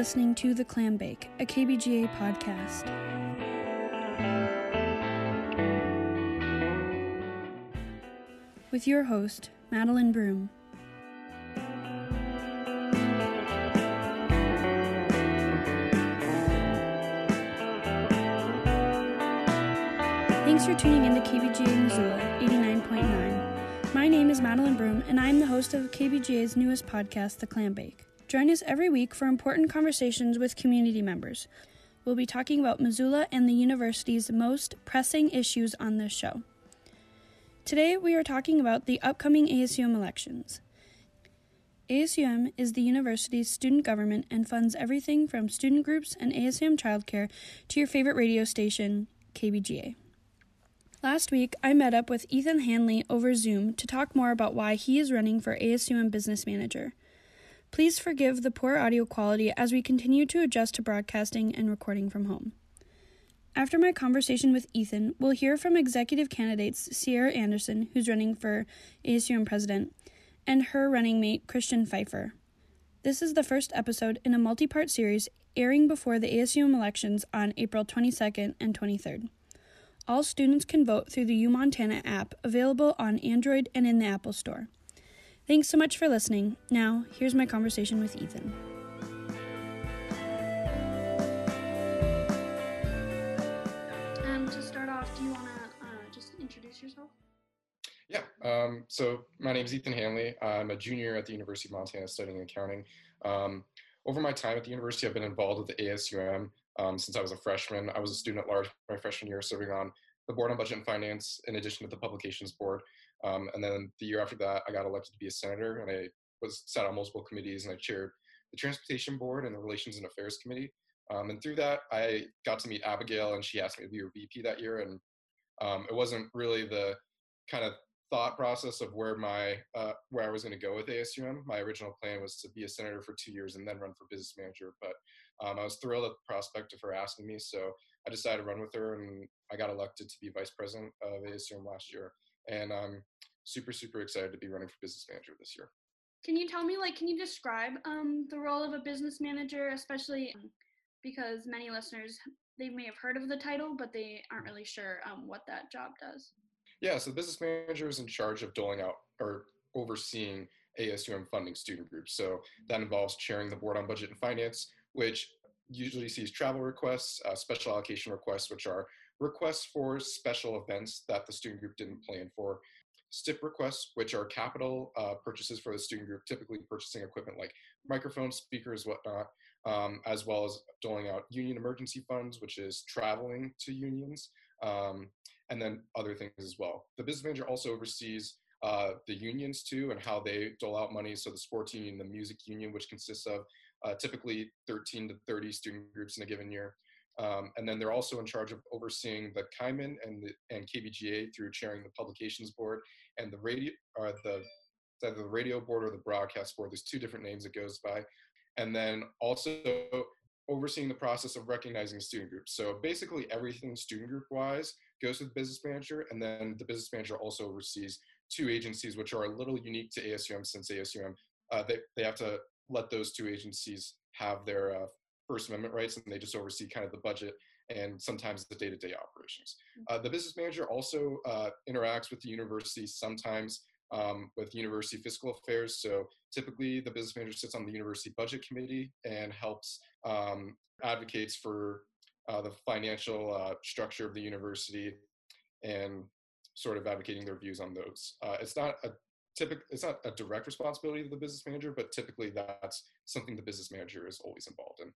listening to The Clam Bake, a KBGA podcast. With your host, Madeline Broom. Thanks for tuning in to KBGA Missoula 89.9. My name is Madeline Broom, and I am the host of KBGA's newest podcast, The Clam Bake. Join us every week for important conversations with community members. We'll be talking about Missoula and the university's most pressing issues on this show. Today, we are talking about the upcoming ASUM elections. ASUM is the university's student government and funds everything from student groups and ASUM childcare to your favorite radio station, KBGA. Last week, I met up with Ethan Hanley over Zoom to talk more about why he is running for ASUM Business Manager. Please forgive the poor audio quality as we continue to adjust to broadcasting and recording from home. After my conversation with Ethan, we'll hear from executive candidates Cierra Anderson, who's running for ASUM president, and her running mate Christian Pfeifer. This is the first episode in a multi part series airing before the ASUM elections on April 22nd and 23rd. All students can vote through the U Montana app available on Android and in the Apple Store. Thanks so much for listening. Now, here's my conversation with Ethan. Um, to start off, do you want to uh, just introduce yourself? Yeah, um, so my name is Ethan Hanley. I'm a junior at the University of Montana studying accounting. Um, over my time at the university, I've been involved with the ASUM um, since I was a freshman. I was a student at large my freshman year, serving on the board on budget and finance in addition to the publications board. Um, and then the year after that, I got elected to be a senator, and I was sat on multiple committees, and I chaired the transportation board and the relations and affairs committee. Um, and through that, I got to meet Abigail, and she asked me to be her VP that year. And um, it wasn't really the kind of thought process of where my uh, where I was going to go with ASUM. My original plan was to be a senator for two years and then run for business manager. But um, I was thrilled at the prospect of her asking me, so I decided to run with her, and I got elected to be vice president of ASUM last year and I'm super super excited to be running for business manager this year. Can you tell me like can you describe um, the role of a business manager, especially um, because many listeners they may have heard of the title but they aren't really sure um, what that job does. Yeah, so the business manager is in charge of doling out or overseeing ASUM funding student groups. So that involves chairing the board on budget and finance, which usually sees travel requests, uh, special allocation requests, which are requests for special events that the student group didn't plan for, STIP requests, which are capital uh, purchases for the student group, typically purchasing equipment like microphones, speakers, whatnot, um, as well as doling out union emergency funds, which is traveling to unions, um, and then other things as well. The business manager also oversees uh, the unions too and how they dole out money. So the sports union, the music union, which consists of uh, typically 13 to 30 student groups in a given year, um, and then they're also in charge of overseeing the Kaimin and the, and KBGA through chairing the publications board and the radio or the the radio board or the broadcast board. There's two different names it goes by, and then also overseeing the process of recognizing student groups. So basically everything student group wise goes to the business manager, and then the business manager also oversees two agencies which are a little unique to ASUM since ASUM uh, they they have to let those two agencies have their uh, First Amendment rights, and they just oversee kind of the budget and sometimes the day-to-day operations. Mm. Uh, the business manager also uh, interacts with the university sometimes um, with university fiscal affairs. So typically, the business manager sits on the university budget committee and helps um, advocates for uh, the financial uh, structure of the university and sort of advocating their views on those. Uh, it's not a typical it's not a direct responsibility of the business manager but typically that's something the business manager is always involved in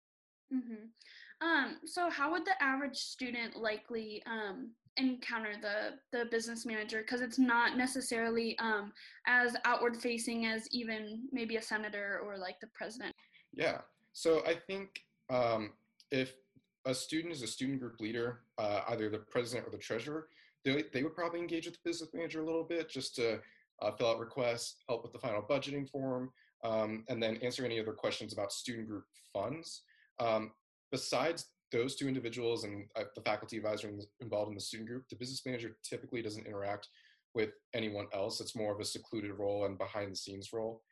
Mm-hmm. Um, so how would the average student likely um, encounter the the business manager? Because it's not necessarily um, as outward facing as even maybe a senator or like the president. Yeah. So I think um, if a student is a student group leader, uh, either the president or the treasurer, they, they would probably engage with the business manager a little bit just to uh, fill out requests, help with the final budgeting form, um, and then answer any other questions about student group funds. Um, besides those two individuals and uh, the faculty advisor involved in the student group, the business manager typically doesn't interact with anyone else. It's more of a secluded role and behind the scenes role.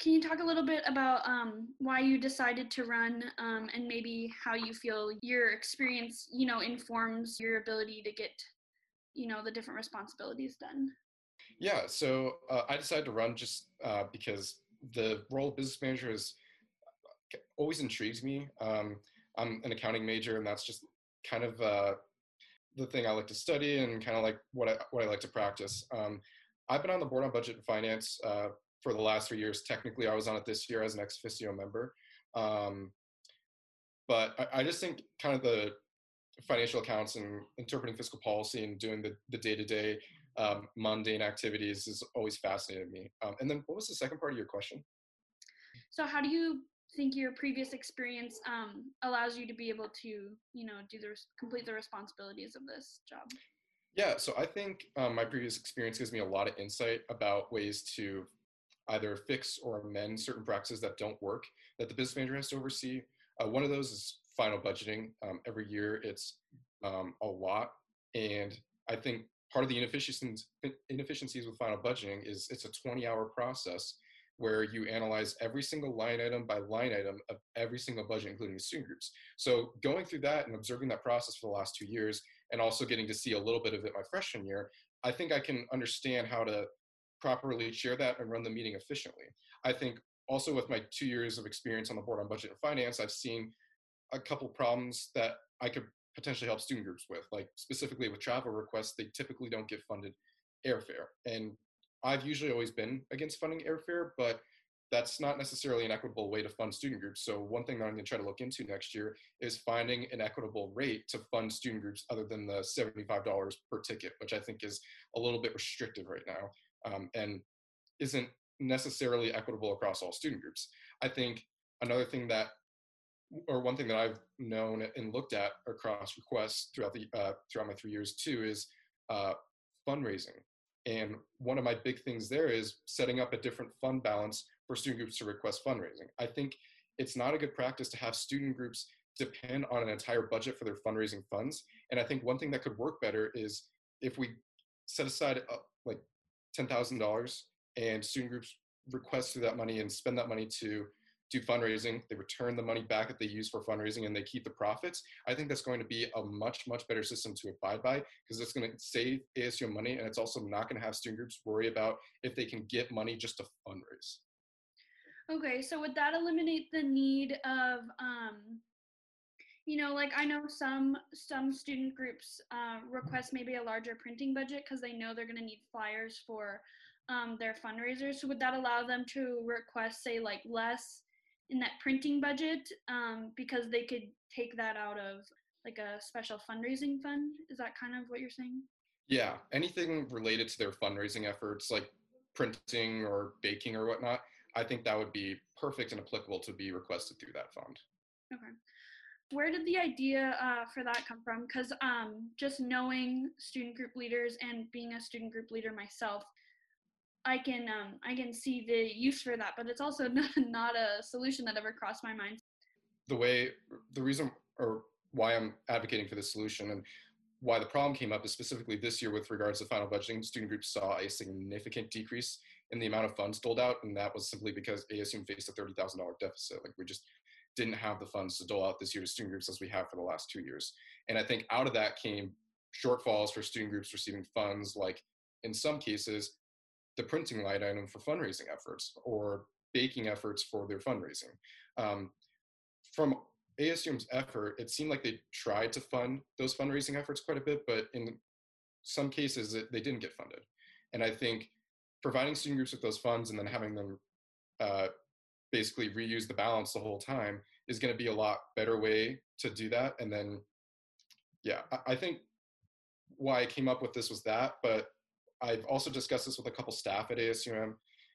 can you talk a little bit about um, why you decided to run um, and maybe how you feel your experience, you know, informs your ability to get, you know, the different responsibilities done? Yeah, so uh, I decided to run just uh, because the role of business manager is always intrigues me. Um, I'm an accounting major, and that's just kind of uh, the thing I like to study and kind of like what I what I like to practice. Um, I've been on the board on budget and finance uh, for the last three years. Technically, I was on it this year as an ex officio member. Um, but I, I, just think kind of the financial accounts and interpreting fiscal policy and doing the, the day-to-day um, mundane activities is always fascinated me. Um, and then what was the second part of your question? So how do you think your previous experience um, allows you to be able to, you know, do the complete the responsibilities of this job? Yeah, so I think um, my previous experience gives me a lot of insight about ways to either fix or amend certain practices that don't work that the business manager has to oversee. Uh, one of those is final budgeting. Um, every year it's um, a lot. And I think part of the inefficiencies, inefficiencies with final budgeting is it's a 20 hour process where you analyze every single line item by line item of every single budget, including the student groups. So going through that and observing that process for the last two years, and also getting to see a little bit of it my freshman year, I think I can understand how to properly share that and run the meeting efficiently. I think also with my two years of experience on the board on budget and finance, I've seen a couple problems that I could potentially help student groups with, like specifically with travel requests, they typically don't get funded airfare. And I've usually always been against funding airfare, but that's not necessarily an equitable way to fund student groups. So one thing that I'm going to try to look into next year is finding an equitable rate to fund student groups other than the $75 per ticket, which I think is a little bit restrictive right now um, and isn't necessarily equitable across all student groups. I think another thing that, or one thing that I've known and looked at across requests throughout the uh, throughout my three years too is uh, fundraising. And one of my big things there is setting up a different fund balance for student groups to request fundraising. I think it's not a good practice to have student groups depend on an entire budget for their fundraising funds. And I think one thing that could work better is if we set aside uh, like $10,000 and student groups request through that money and spend that money to do fundraising, they return the money back that they use for fundraising and they keep the profits. I think that's going to be a much, much better system to abide by because it's going to save ASU money and it's also not going to have student groups worry about if they can get money just to fundraise. Okay, so would that eliminate the need of um, you know like i know some some student groups uh, request maybe a larger printing budget because they know they're going to need flyers for um, their fundraisers so would that allow them to request say like less in that printing budget um, because they could take that out of like a special fundraising fund? Is that kind of what you're saying? Yeah anything related to their fundraising efforts like printing or baking or whatnot i think that would be perfect and applicable to be requested through that fund. Okay. Where did the idea uh, for that come from? Because um, just knowing student group leaders and being a student group leader myself, I can um, I can see the use for that, but it's also not, not a solution that ever crossed my mind. The way, the reason, or why I'm advocating for this solution and why the problem came up is specifically this year with regards to final budgeting, student groups saw a significant decrease in the amount of funds doled out, and that was simply because ASU faced a $30,000 deficit. Like we just didn't have the funds to dole out this year to student groups as we have for the last two years. And I think out of that came shortfalls for student groups receiving funds, like in some cases, the printing line item for fundraising efforts or baking efforts for their fundraising. Um, from ASUM's effort, it seemed like they tried to fund those fundraising efforts quite a bit, but in some cases, it, they didn't get funded. And I think providing student groups with those funds and then having them uh, basically reuse the balance the whole time is going to be a lot better way to do that. And then, yeah, I, I think why I came up with this was that, but I've also discussed this with a couple staff at ASUM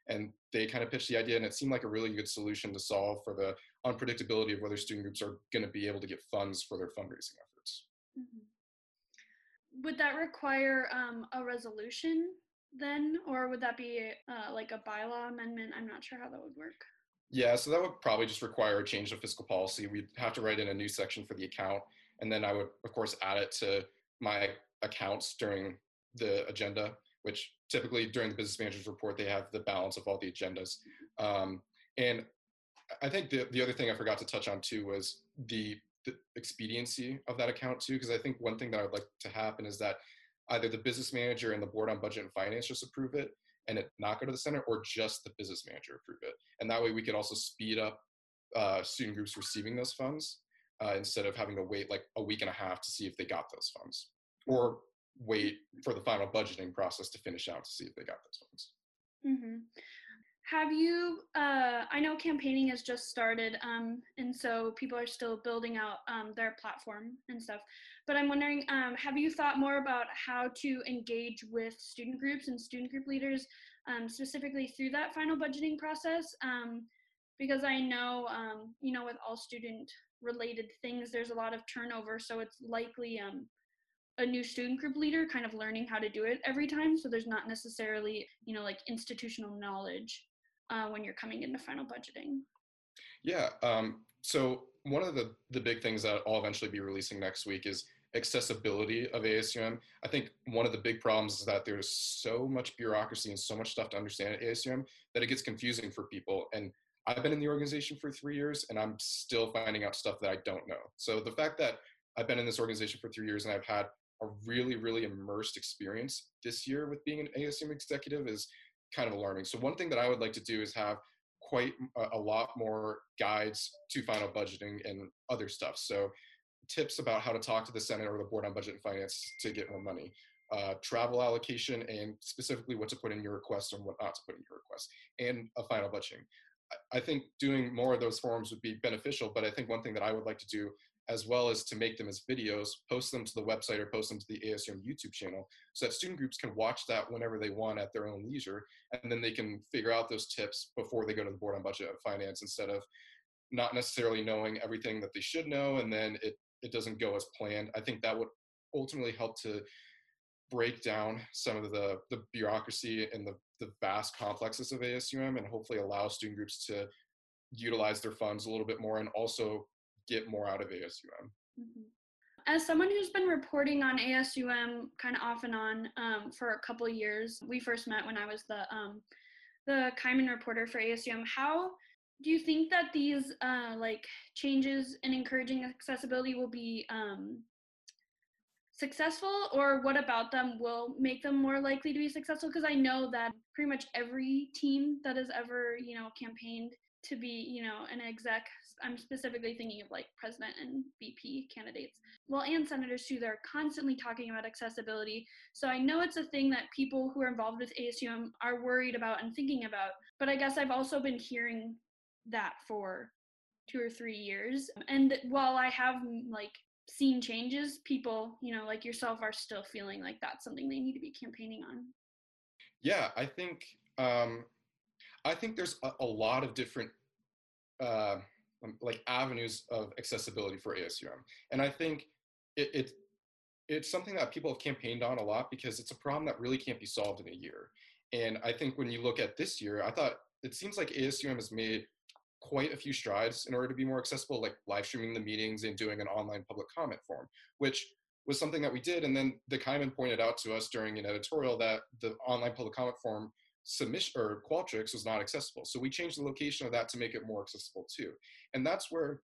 and they kind of pitched the idea and it seemed like a really good solution to solve for the unpredictability of whether student groups are going to be able to get funds for their fundraising efforts. Mm-hmm. Would that require um, a resolution then, or would that be uh, like a bylaw amendment? I'm not sure how that would work. Yeah, so that would probably just require a change of fiscal policy. We'd have to write in a new section for the account, and then I would, of course, add it to my accounts during the agenda, which typically during the business manager's report, they have the balance of all the agendas. Um, And I think the, the other thing I forgot to touch on too was the, the expediency of that account too, because I think one thing that I would like to happen is that either the business manager and the board on budget and finance just approve it and it not go to the center or just the business manager approve it. And that way we could also speed up uh, student groups receiving those funds uh, instead of having to wait like a week and a half to see if they got those funds or wait for the final budgeting process to finish out to see if they got those funds. Mm-hmm. Have you? Uh, I know campaigning has just started, um, and so people are still building out um, their platform and stuff. But I'm wondering, um, have you thought more about how to engage with student groups and student group leaders, um, specifically through that final budgeting process? Um, because I know, um, you know, with all student-related things, there's a lot of turnover, so it's likely a new student group leader kind of learning how to do it every time so there's not necessarily you know like institutional knowledge uh, when you're coming into final budgeting? Yeah. Um, so one of the the big things that I'll eventually be releasing next week is accessibility of ASUM. I think one of the big problems is that there's so much bureaucracy and so much stuff to understand at ASUM that it gets confusing for people. And I've been in the organization for three years and I'm still finding out stuff that I don't know. So the fact that I've been in this organization for three years and I've had a really, really immersed experience this year with being an ASUM executive is kind of alarming. So one thing that I would like to do is have quite a, a lot more guides to final budgeting and other stuff. So tips about how to talk to the Senate or the Board on Budget and Finance to get more money. Uh, travel allocation and specifically what to put in your request and what not to put in your request, and a final budgeting. I think doing more of those forums would be beneficial, but I think one thing that I would like to do as well as to make them as videos, post them to the website or post them to the ASUM YouTube channel so that student groups can watch that whenever they want at their own leisure. And then they can figure out those tips before they go to the board on budget and finance instead of not necessarily knowing everything that they should know and then it, it doesn't go as planned. I think that would ultimately help to break down some of the, the bureaucracy and the, the vast complexes of ASUM and hopefully allow student groups to utilize their funds a little bit more and also get more out of ASUM. Mm-hmm. As someone who's been reporting on ASUM kind of off and on um, for a couple years, we first met when I was the um, the Kaimin reporter for ASUM. How do you think that these uh, like changes in encouraging accessibility will be um, successful, or what about them will make them more likely to be successful? Because I know that pretty much every team that has ever you know campaigned to be, you know, an exec. I'm specifically thinking of like president and VP candidates. Well, and senators too, they're constantly talking about accessibility. So I know it's a thing that people who are involved with ASUM are worried about and thinking about. But I guess I've also been hearing that for two or three years. And while I have like seen changes, people, you know, like yourself are still feeling like that's something they need to be campaigning on. Yeah, I think um, I think there's a, a lot of different uh, Um, like avenues of accessibility for ASUM, and I think it, it it's something that people have campaigned on a lot because it's a problem that really can't be solved in a year. And I think when you look at this year, I thought it seems like ASUM has made quite a few strides in order to be more accessible, like live streaming the meetings and doing an online public comment form, which was something that we did. And then the Kaimin pointed out to us during an editorial that the online public comment form submission or Qualtrics was not accessible. So we changed the location of that to make it more accessible too. And that's where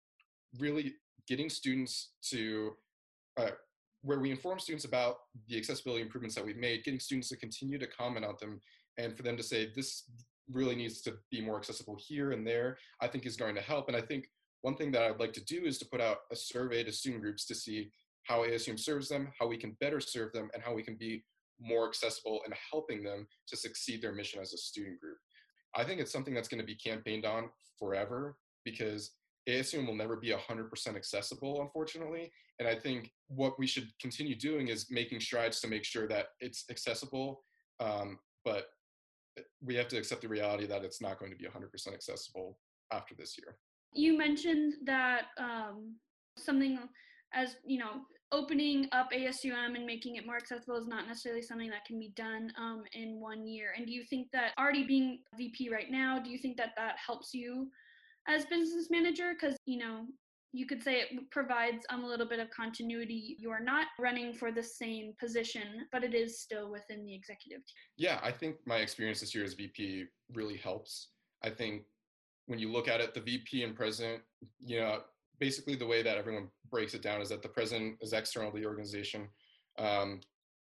really getting students to uh, where we inform students about the accessibility improvements that we've made, getting students to continue to comment on them and for them to say this really needs to be more accessible here and there, I think is going to help. And I think one thing that I'd like to do is to put out a survey to student groups to see how ASUM serves them, how we can better serve them, and how we can be more accessible and helping them to succeed their mission as a student group. I think it's something that's going to be campaigned on forever because ASUM will never be 100% accessible, unfortunately. And I think what we should continue doing is making strides to make sure that it's accessible, um, but we have to accept the reality that it's not going to be 100% accessible after this year. You mentioned that um, something as you know opening up ASUM and making it more accessible is not necessarily something that can be done um, in one year. And do you think that already being VP right now, do you think that that helps you as business manager? Because, you know, you could say it provides um, a little bit of continuity. You are not running for the same position, but it is still within the executive team. Yeah, I think my experience this year as VP really helps. I think when you look at it, the VP and president, you know, basically the way that everyone breaks it down is that the president is external to the organization. Um,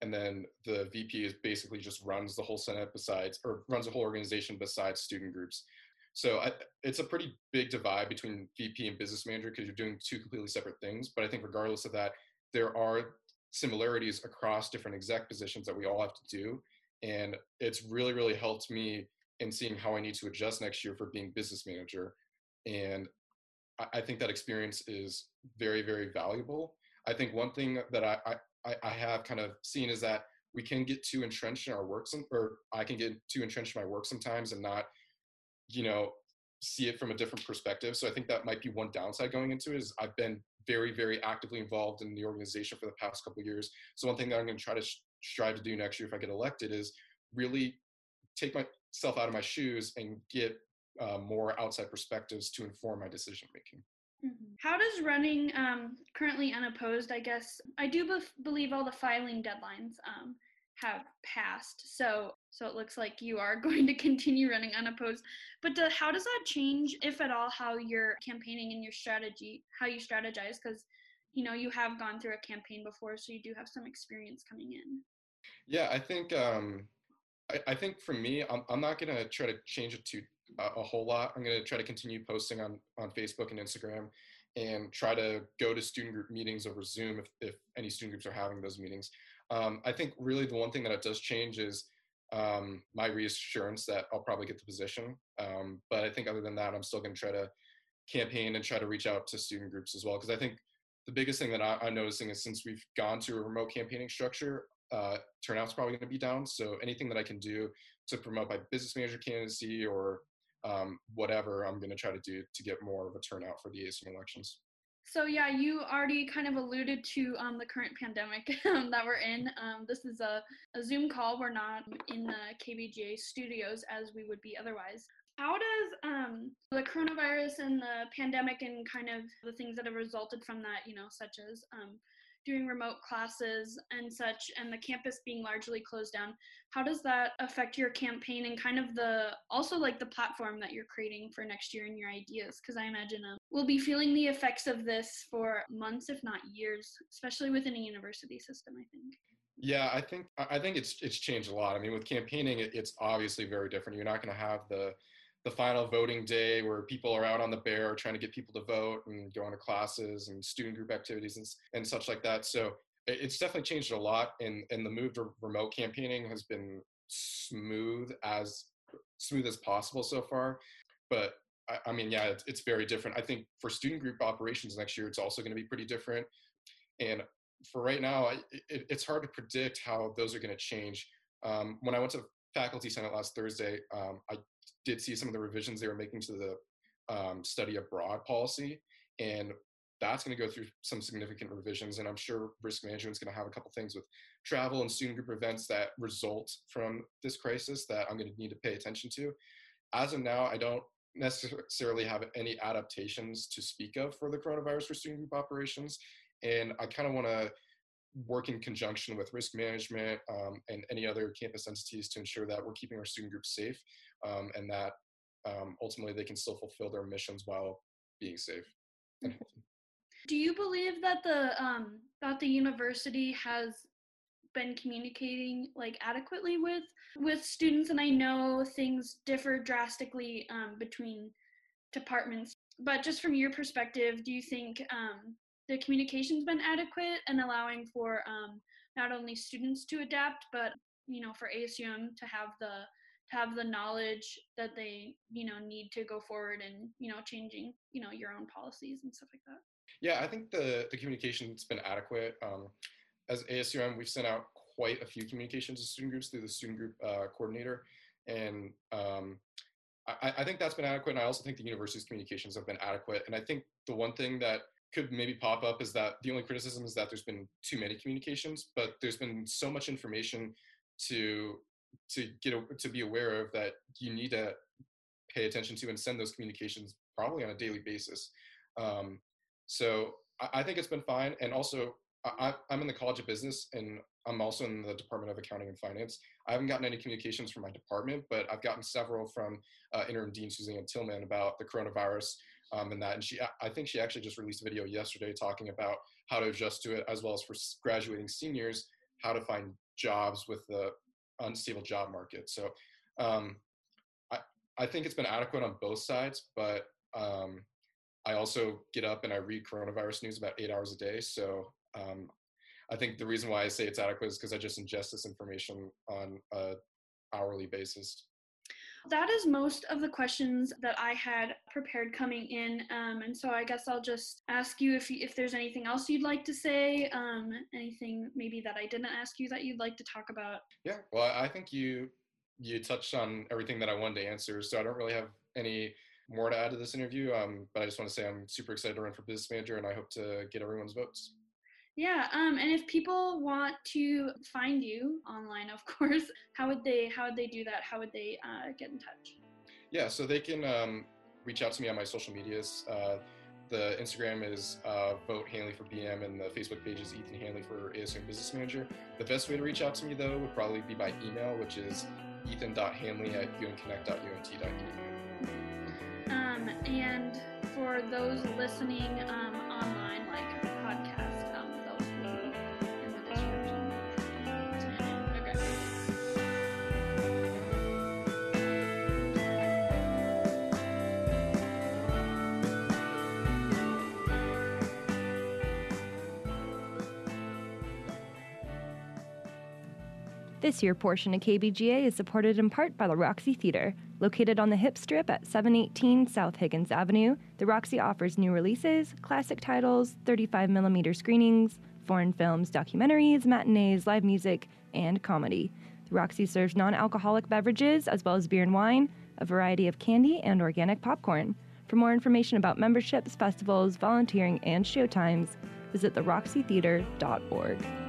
and then the VP is basically just runs the whole Senate besides, or runs the whole organization besides student groups. So I, it's a pretty big divide between VP and business manager because you're doing two completely separate things. But I think regardless of that, there are similarities across different exec positions that we all have to do. And it's really, really helped me in seeing how I need to adjust next year for being business manager. And I, think that experience is very, very valuable. I think one thing that I, I, I have kind of seen is that we can get too entrenched in our work, some, or I can get too entrenched in my work sometimes and not, you know, see it from a different perspective. So I think that might be one downside going into it is I've been very, very actively involved in the organization for the past couple years. So one thing that I'm going to try to sh- strive to do next year if I get elected is really take myself out of my shoes and get uh, more outside perspectives to inform my decision making. Mm-hmm. How does running um, currently unopposed? I guess I do be- believe all the filing deadlines um, have passed, so so it looks like you are going to continue running unopposed. But how does that change, if at all, how you're campaigning and your strategy, how you strategize? Because you know you have gone through a campaign before, so you do have some experience coming in. Yeah, I think um, I, I think for me, I'm I'm not gonna try to change it to a, whole lot. I'm going to try to continue posting on, on Facebook and Instagram and try to go to student group meetings over Zoom if, if any student groups are having those meetings. Um, I think really the one thing that it does change is um, my reassurance that I'll probably get the position. Um, but I think other than that, I'm still going to try to campaign and try to reach out to student groups as well. Because I think the biggest thing that I, am noticing is since we've gone to a remote campaigning structure, uh, turnout's probably going to be down. So anything that I can do to promote my business manager candidacy or um, whatever I'm going to try to do to get more of a turnout for the ASUM elections. So yeah, you already kind of alluded to um, the current pandemic that we're in. Um, this is a, a Zoom call. We're not in the KBGA studios as we would be otherwise. How does um, the coronavirus and the pandemic and kind of the things that have resulted from that, you know, such as um, doing remote classes and such and the campus being largely closed down how does that affect your campaign and kind of the also like the platform that you're creating for next year and your ideas? Because i imagine um, we'll be feeling the effects of this for months if not years especially within a university system i think. Yeah i think i think it's it's changed a lot. I mean with campaigning it's obviously very different. You're not going to have the the final voting day where people are out on the bear trying to get people to vote and going to classes and student group activities and, and such like that. So it's definitely changed a lot and, and the move to remote campaigning has been smooth as smooth as possible so far. But I, I mean, yeah, it's, it's very different. I think for student group operations next year, it's also going to be pretty different. And for right now, it, it's hard to predict how those are going to change. Um, when I went to faculty senate last Thursday, um, I did see some of the revisions they were making to the um, study abroad policy, and that's going to go through some significant revisions. And I'm sure risk management is going to have a couple things with travel and student group events that result from this crisis that I'm going to need to pay attention to. As of now, I don't necessarily have any adaptations to speak of for the coronavirus for student group operations. And I kind of want to work in conjunction with risk management um, and any other campus entities to ensure that we're keeping our student groups safe um, and that um, ultimately they can still fulfill their missions while being safe. Mm-hmm. Do you believe that the um, that the university has been communicating like adequately with with students? And I know things differ drastically um, between departments, but just from your perspective, do you think um, the communication's been adequate and allowing for um, not only students to adapt, but you know for ASUM to have the have the knowledge that they you know need to go forward and you know changing you know your own policies and stuff like that. Yeah, I think the the communication's been adequate. Um, as ASUM, we've sent out quite a few communications to student groups through the student group uh, coordinator, and um, I, I think that's been adequate. And I also think the university's communications have been adequate. And I think the one thing that could maybe pop up is that the only criticism is that there's been too many communications, but there's been so much information to to get to be aware of that you need to pay attention to and send those communications probably on a daily basis. Um, so I, I, think it's been fine, and also I, am in the College of Business, and I'm also in the Department of Accounting and Finance. I haven't gotten any communications from my department, but I've gotten several from uh, Interim Dean Suzanne Tilleman about the coronavirus um, and that. And she, I think she actually just released a video yesterday talking about how to adjust to it, as well as for graduating seniors, how to find jobs with the unstable job market. So um, I, I think it's been adequate on both sides, but um, I also get up and I read coronavirus news about eight hours a day. So um, I think the reason why I say it's adequate is because I just ingest this information on a hourly basis. That is most of the questions that I had prepared coming in, um, and so I guess I'll just ask you if if there's anything else you'd like to say, um, anything maybe that I didn't ask you that you'd like to talk about. Yeah, well, I think you you touched on everything that I wanted to answer, so I don't really have any more to add to this interview. Um, but I just want to say I'm super excited to run for business manager, and I hope to get everyone's votes. Yeah, um, and if people want to find you online, of course, how would they how would they do that? How would they uh, get in touch? Yeah, so they can um, reach out to me on my social medias. Uh, the Instagram is uh, vote Hanley for BM, and the Facebook page is Ethan Hanley for ASUM Business Manager. The best way to reach out to me though would probably be by email, which is ethan.hanley at umconnect.umt.edu. Um, and for those listening um, online, like This year portion of KBGA is supported in part by the Roxy Theater. Located on the hip strip at 718 South Higgins Avenue, the Roxy offers new releases, classic titles, 35mm screenings, foreign films, documentaries, matinees, live music, and comedy. The Roxy serves non alcoholic beverages as well as beer and wine, a variety of candy, and organic popcorn. For more information about memberships, festivals, volunteering, and showtimes, visit theroxytheater.org.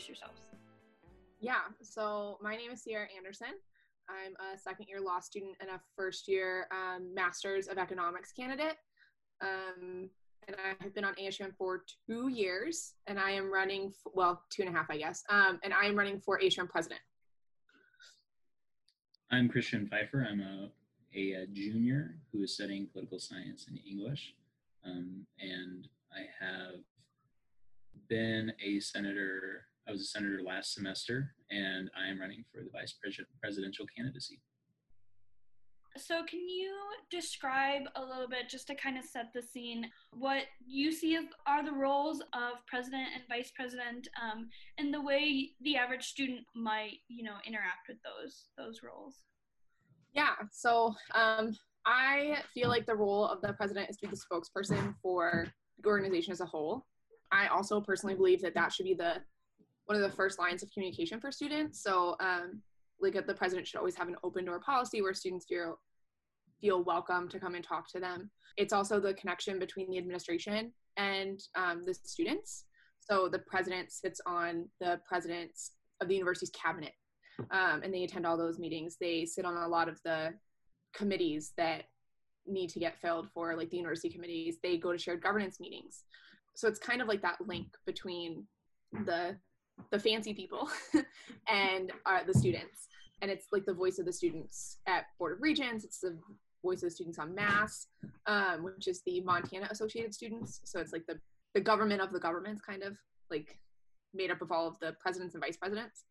introduce yourselves. Yeah, so my name is Cierra Anderson. I'm a second year law student and a first year um, Masters of Economics candidate. Um, and I have been on ASUM for two years, and I am running, f- well, two and a half, I guess. Um, and I am running for ASUM president. I'm Christian Pfeifer. I'm a, a, a junior who is studying political science and English. Um, and I have been a senator I was a senator last semester, and I am running for the vice presidential candidacy. So, can you describe a little bit, just to kind of set the scene, what you see as are the roles of president and vice president, um, and the way the average student might, you know, interact with those those roles? Yeah. So, um, I feel like the role of the president is to be the spokesperson for the organization as a whole. I also personally believe that that should be the one of the first lines of communication for students. So, um, like the president should always have an open door policy where students feel feel welcome to come and talk to them. It's also the connection between the administration and um, the students. So the president sits on the president's of the university's cabinet, um, and they attend all those meetings. They sit on a lot of the committees that need to get filled for like the university committees. They go to shared governance meetings. So it's kind of like that link between the the fancy people and uh, the students. And it's like the voice of the students at board of regents. It's the voice of the students on MAS um, which is the montana associated students. So it's like the the government of the governments kind of like made up of all of the presidents and vice presidents.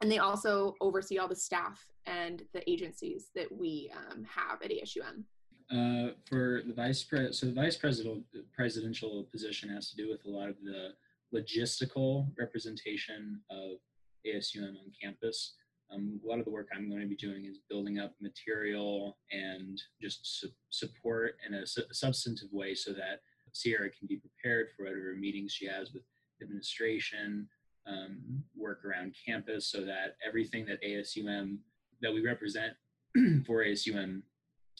And they also oversee all the staff and the agencies that we um, have at asum uh, for the vice president so the vice presidential presidential position has to do with a lot of the logistical representation of ASUM on campus. Um, a lot of the work I'm going to be doing is building up material and just su- support in a su- substantive way so that Cierra can be prepared for whatever meetings she has with administration, um, work around campus, so that everything that ASUM that we represent for ASUM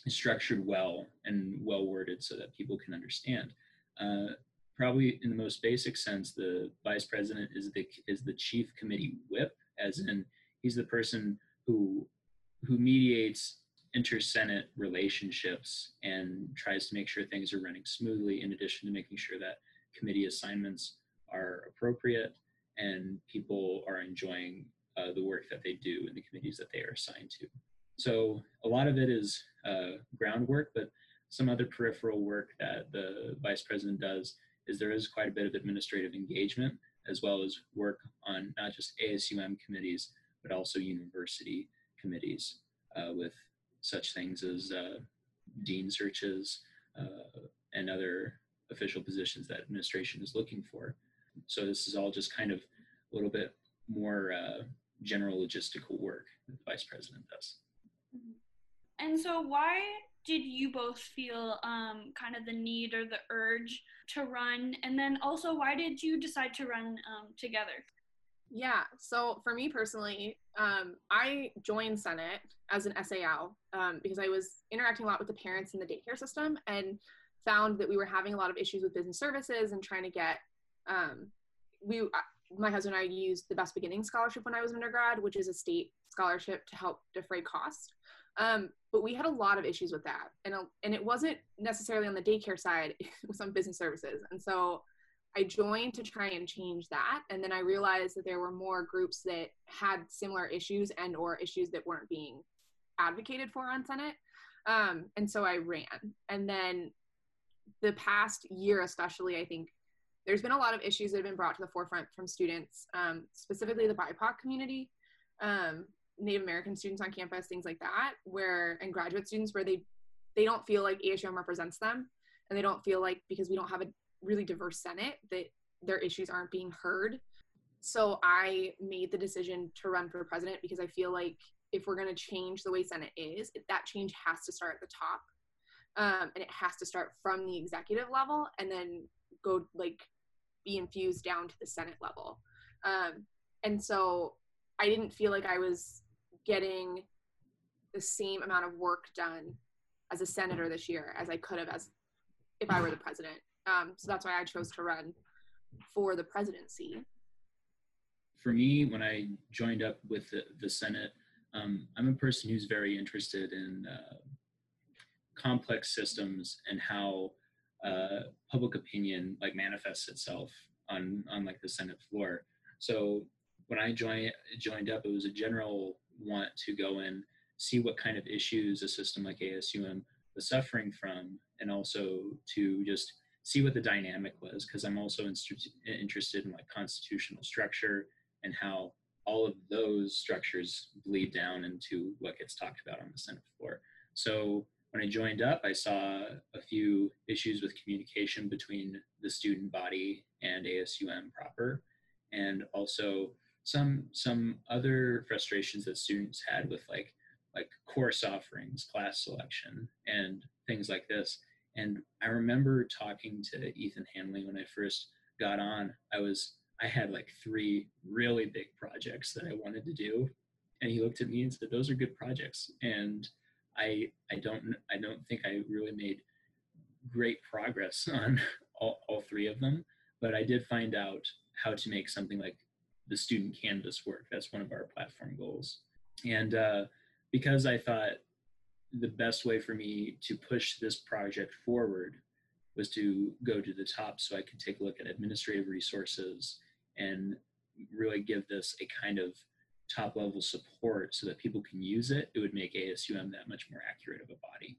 is structured well and well worded so that people can understand. Uh, probably in the most basic sense, the vice president is the is the chief committee whip, as in he's the person who who mediates inter-senate relationships and tries to make sure things are running smoothly in addition to making sure that committee assignments are appropriate and people are enjoying uh, the work that they do in the committees that they are assigned to. So a lot of it is uh, groundwork, but some other peripheral work that the vice president does is there is quite a bit of administrative engagement as well as work on not just ASUM committees, but also university committees uh, with such things as uh, dean searches uh, and other official positions that administration is looking for. So this is all just kind of a little bit more uh, general logistical work that the vice president does. And so, why did you both feel um, kind of the need or the urge to run? And then also, why did you decide to run um, together? Yeah, so for me personally, um, I joined Senate as an SAL um, because I was interacting a lot with the parents in the daycare system and found that we were having a lot of issues with business services and trying to get. Um, we, my husband and I used the Best Beginning Scholarship when I was an undergrad, which is a state scholarship to help defray cost. Um, but we had a lot of issues with that, and and it wasn't necessarily on the daycare side; it was on business services. And so I joined to try and change that, and then I realized that there were more groups that had similar issues and or issues that weren't being advocated for on Senate. Um, and so I ran, and then the past year, especially, I think there's been a lot of issues that have been brought to the forefront from students, um, specifically the BIPOC community. Um, Native American students on campus, things like that, where and graduate students where they they don't feel like ASUM represents them, and they don't feel like because we don't have a really diverse Senate that their issues aren't being heard. So I made the decision to run for president because I feel like if we're going to change the way Senate is, that change has to start at the top, um, and it has to start from the executive level and then go like be infused down to the Senate level. Um, and so I didn't feel like I was getting the same amount of work done as a senator this year as I could have as if I were the president. Um, so that's why I chose to run for the presidency. For me, when I joined up with the, the Senate, um, I'm a person who's very interested in uh, complex systems and how uh, public opinion like manifests itself on on like the Senate floor. So when I joined joined up, it was a general want to go and see what kind of issues a system like ASUM was suffering from, and also to just see what the dynamic was, because I'm also interested in like constitutional structure and how all of those structures bleed down into what gets talked about on the Senate floor. So when I joined up, I saw a few issues with communication between the student body and ASUM proper, and also some some other frustrations that students had with like like course offerings, class selection, and things like this. And I remember talking to Ethan Hanley when I first got on. I was I had like three really big projects that I wanted to do, and he looked at me and said, "Those are good projects." And I I don't I don't think I really made great progress on all, all three of them, but I did find out how to make something like the student canvas work. That's one of our platform goals. And uh, because I thought the best way for me to push this project forward was to go to the top so I could take a look at administrative resources and really give this a kind of top level support so that people can use it, it would make ASUM that much more accurate of a body.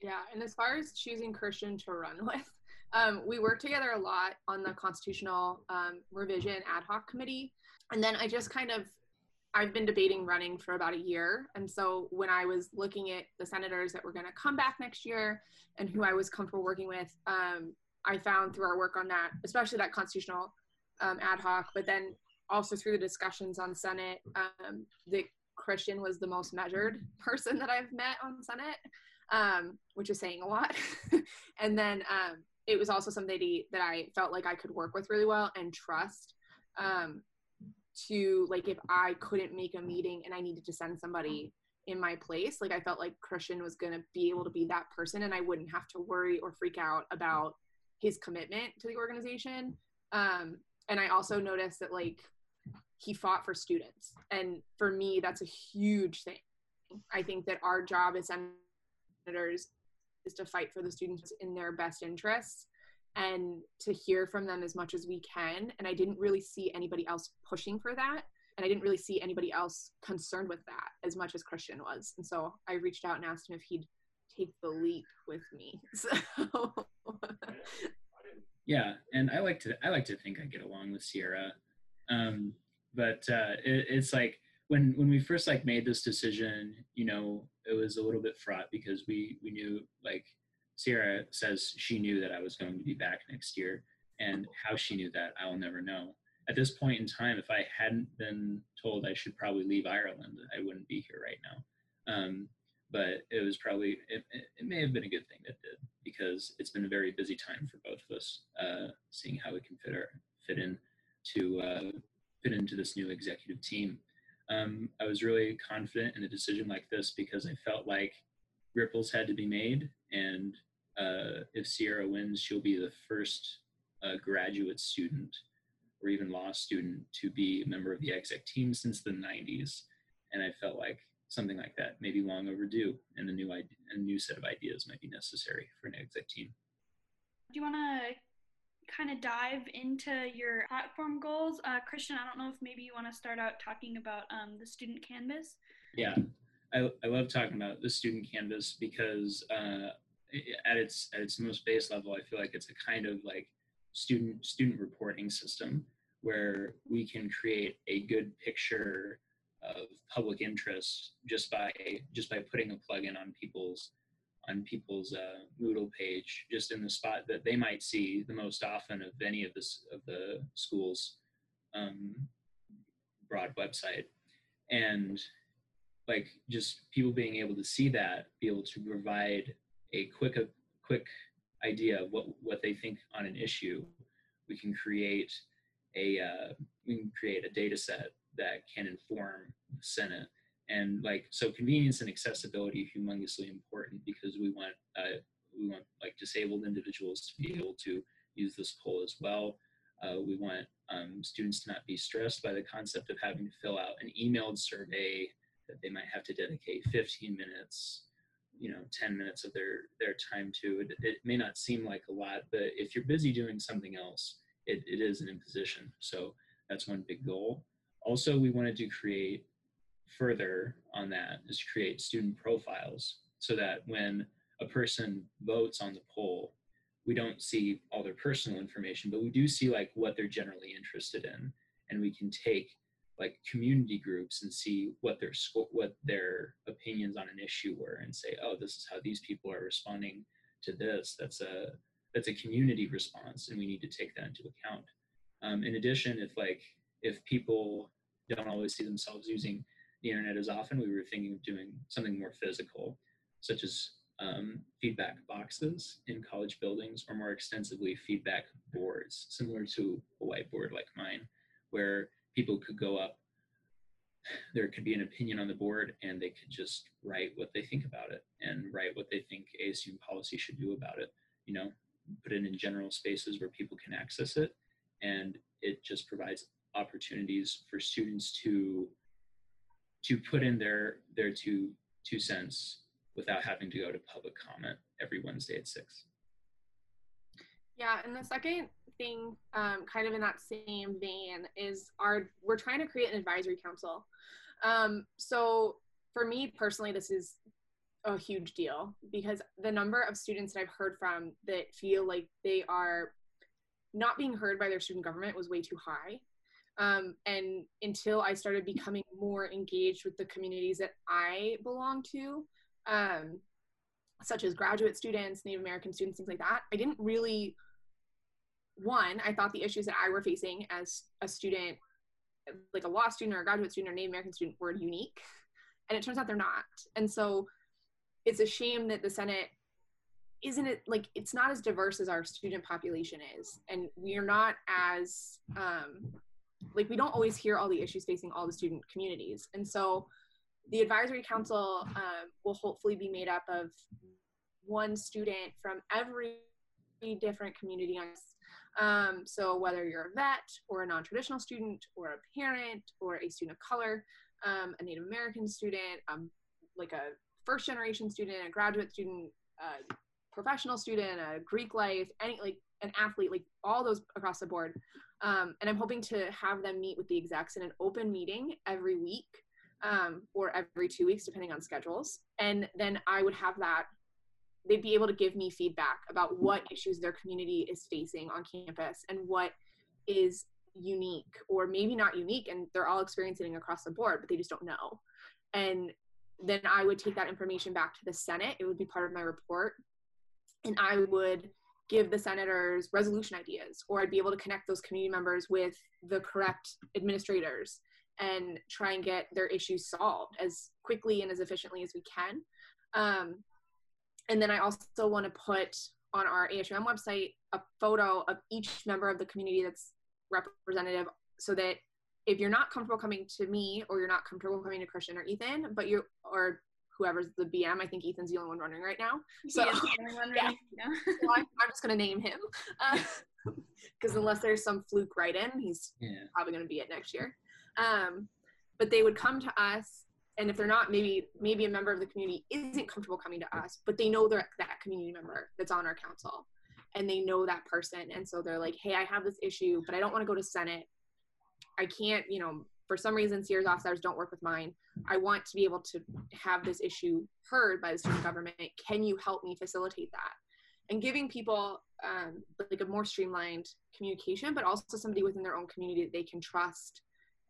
Yeah, and as far as choosing Christian to run with, um, we worked together a lot on the constitutional um, revision ad hoc committee. And then I just kind of, I've been debating running for about a year. And so when I was looking at the senators that were going to come back next year and who I was comfortable working with, um, I found through our work on that, especially that constitutional um, ad hoc, but then also through the discussions on Senate, um, that Christian was the most measured person that I've met on Senate, um, which is saying a lot. and then it was also somebody that I felt like I could work with really well and trust. Um, to like if I couldn't make a meeting and I needed to send somebody in my place, like I felt like Christian was gonna be able to be that person and I wouldn't have to worry or freak out about his commitment to the organization. Um, and I also noticed that like he fought for students and for me that's a huge thing I think that our job as senators is to fight for the students in their best interests and to hear from them as much as we can. And I didn't really see anybody else pushing for that. And I didn't really see anybody else concerned with that as much as Christian was. And so I reached out and asked him if he'd take the leap with me. So yeah, and I like to I like to think I get along with Cierra, um, but uh, it, it's like when when we first like made this decision, you know, it was a little bit fraught because we we knew like Cierra says she knew that I was going to be back next year, and how she knew that I will never know. At this point in time, if I hadn't been told I should probably leave Ireland, I wouldn't be here right now. Um, but it was probably it, it may have been a good thing that did because it's been a very busy time for both of us uh, seeing how we can fit our fit in to uh, fit into this new executive team um, i was really confident in a decision like this because i felt like ripples had to be made and uh, if Cierra wins she'll be the first uh, graduate student or even law student to be a member of the exec team since the 90s and i felt like something like that may be long overdue, and a new idea, a new set of ideas might be necessary for an exec team. Do you want to kind of dive into your platform goals, uh, Christian? I don't know if maybe you want to start out talking about um, the student canvas. Yeah, I, I love talking about the student canvas because uh, at its at its most base level, I feel like it's a kind of like student student reporting system where we can create a good picture of public interest just by just by putting a plug in on people's on people's uh, Moodle page, just in the spot that they might see the most often of any of this of the school's um, broad website, and like just people being able to see that, be able to provide a quick a quick idea of what what they think on an issue. We can create a uh, we can create a data set that can inform the Senate. And like so, convenience and accessibility are humongously important because we want uh, we want like disabled individuals to be able to use this poll as well. Uh, we want um, students to not be stressed by the concept of having to fill out an emailed survey that they might have to dedicate 15 minutes, you know, 10 minutes of their their time to. It, it may not seem like a lot, but if you're busy doing something else, it, it is an imposition. So that's one big goal. Also, we wanted to create further on that is create student profiles so that when a person votes on the poll, we don't see all their personal information, but we do see like what they're generally interested in, and we can take like community groups and see what their what their opinions on an issue were, and say, oh, this is how these people are responding to this. That's a that's a community response, and we need to take that into account. Um, in addition, if like if people don't always see themselves using the internet as often, we were thinking of doing something more physical, such as um, feedback boxes in college buildings, or more extensively, feedback boards, similar to a whiteboard like mine, where people could go up. There could be an opinion on the board, and they could just write what they think about it and write what they think ASU policy should do about it. You know, put it in general spaces where people can access it, and it just provides opportunities for students to to put in their their two two cents without having to go to public comment every Wednesday at six. Yeah, and the second thing, um, kind of in that same vein, is our we're trying to create an advisory council. Um, so for me personally, this is a huge deal because the number of students that I've heard from that feel like they are not being heard by their student government was way too high. Um, and until I started becoming more engaged with the communities that I belong to, um, such as graduate students, Native American students, things like that, I didn't really. One, I thought the issues that I were facing as a student, like a law student or a graduate student or Native American student, were unique. And it turns out they're not. And so it's a shame that the Senate isn't it like it's not as diverse as our student population is and we are not as um, like we don't always hear all the issues facing all the student communities. And so the advisory council um, will hopefully be made up of one student from every different community um, so whether you're a vet or a non-traditional student or a parent or a student of color um, a native american student um, like a first generation student, a graduate student, a professional student, a Greek life, any like an athlete, like all those across the board. Um, and I'm hoping to have them meet with the execs in an open meeting every week um, or every two weeks, depending on schedules. And then I would have that, they'd be able to give me feedback about what issues their community is facing on campus and what is unique or maybe not unique and they're all experiencing across the board, but they just don't know. And then I would take that information back to the Senate. It would be part of my report. And I would give the senators resolution ideas, or I'd be able to connect those community members with the correct administrators and try and get their issues solved as quickly and as efficiently as we can. Um, and then I also want to put on our ASUM website a photo of each member of the community that's representative so that if you're not comfortable coming to me or you're not comfortable coming to Christian or Ethan, but you or whoever's the BM, I think Ethan's the only one running right now. So, yeah. so I'm, I'm, just gonna name him because uh, unless there's some fluke right in, he's yeah. probably gonna be it next year. Um, but they would come to us, and if they're not, maybe maybe a member of the community isn't comfortable coming to us, but they know they're that community member that's on our council, and they know that person, and so they're like, hey, I have this issue, but I don't want to go to Senate. I can't, you know, for some reason, Sears officers don't work with mine. I want to be able to have this issue heard by the student government. Can you help me facilitate that? And giving people um, like a more streamlined communication, but also somebody within their own community that they can trust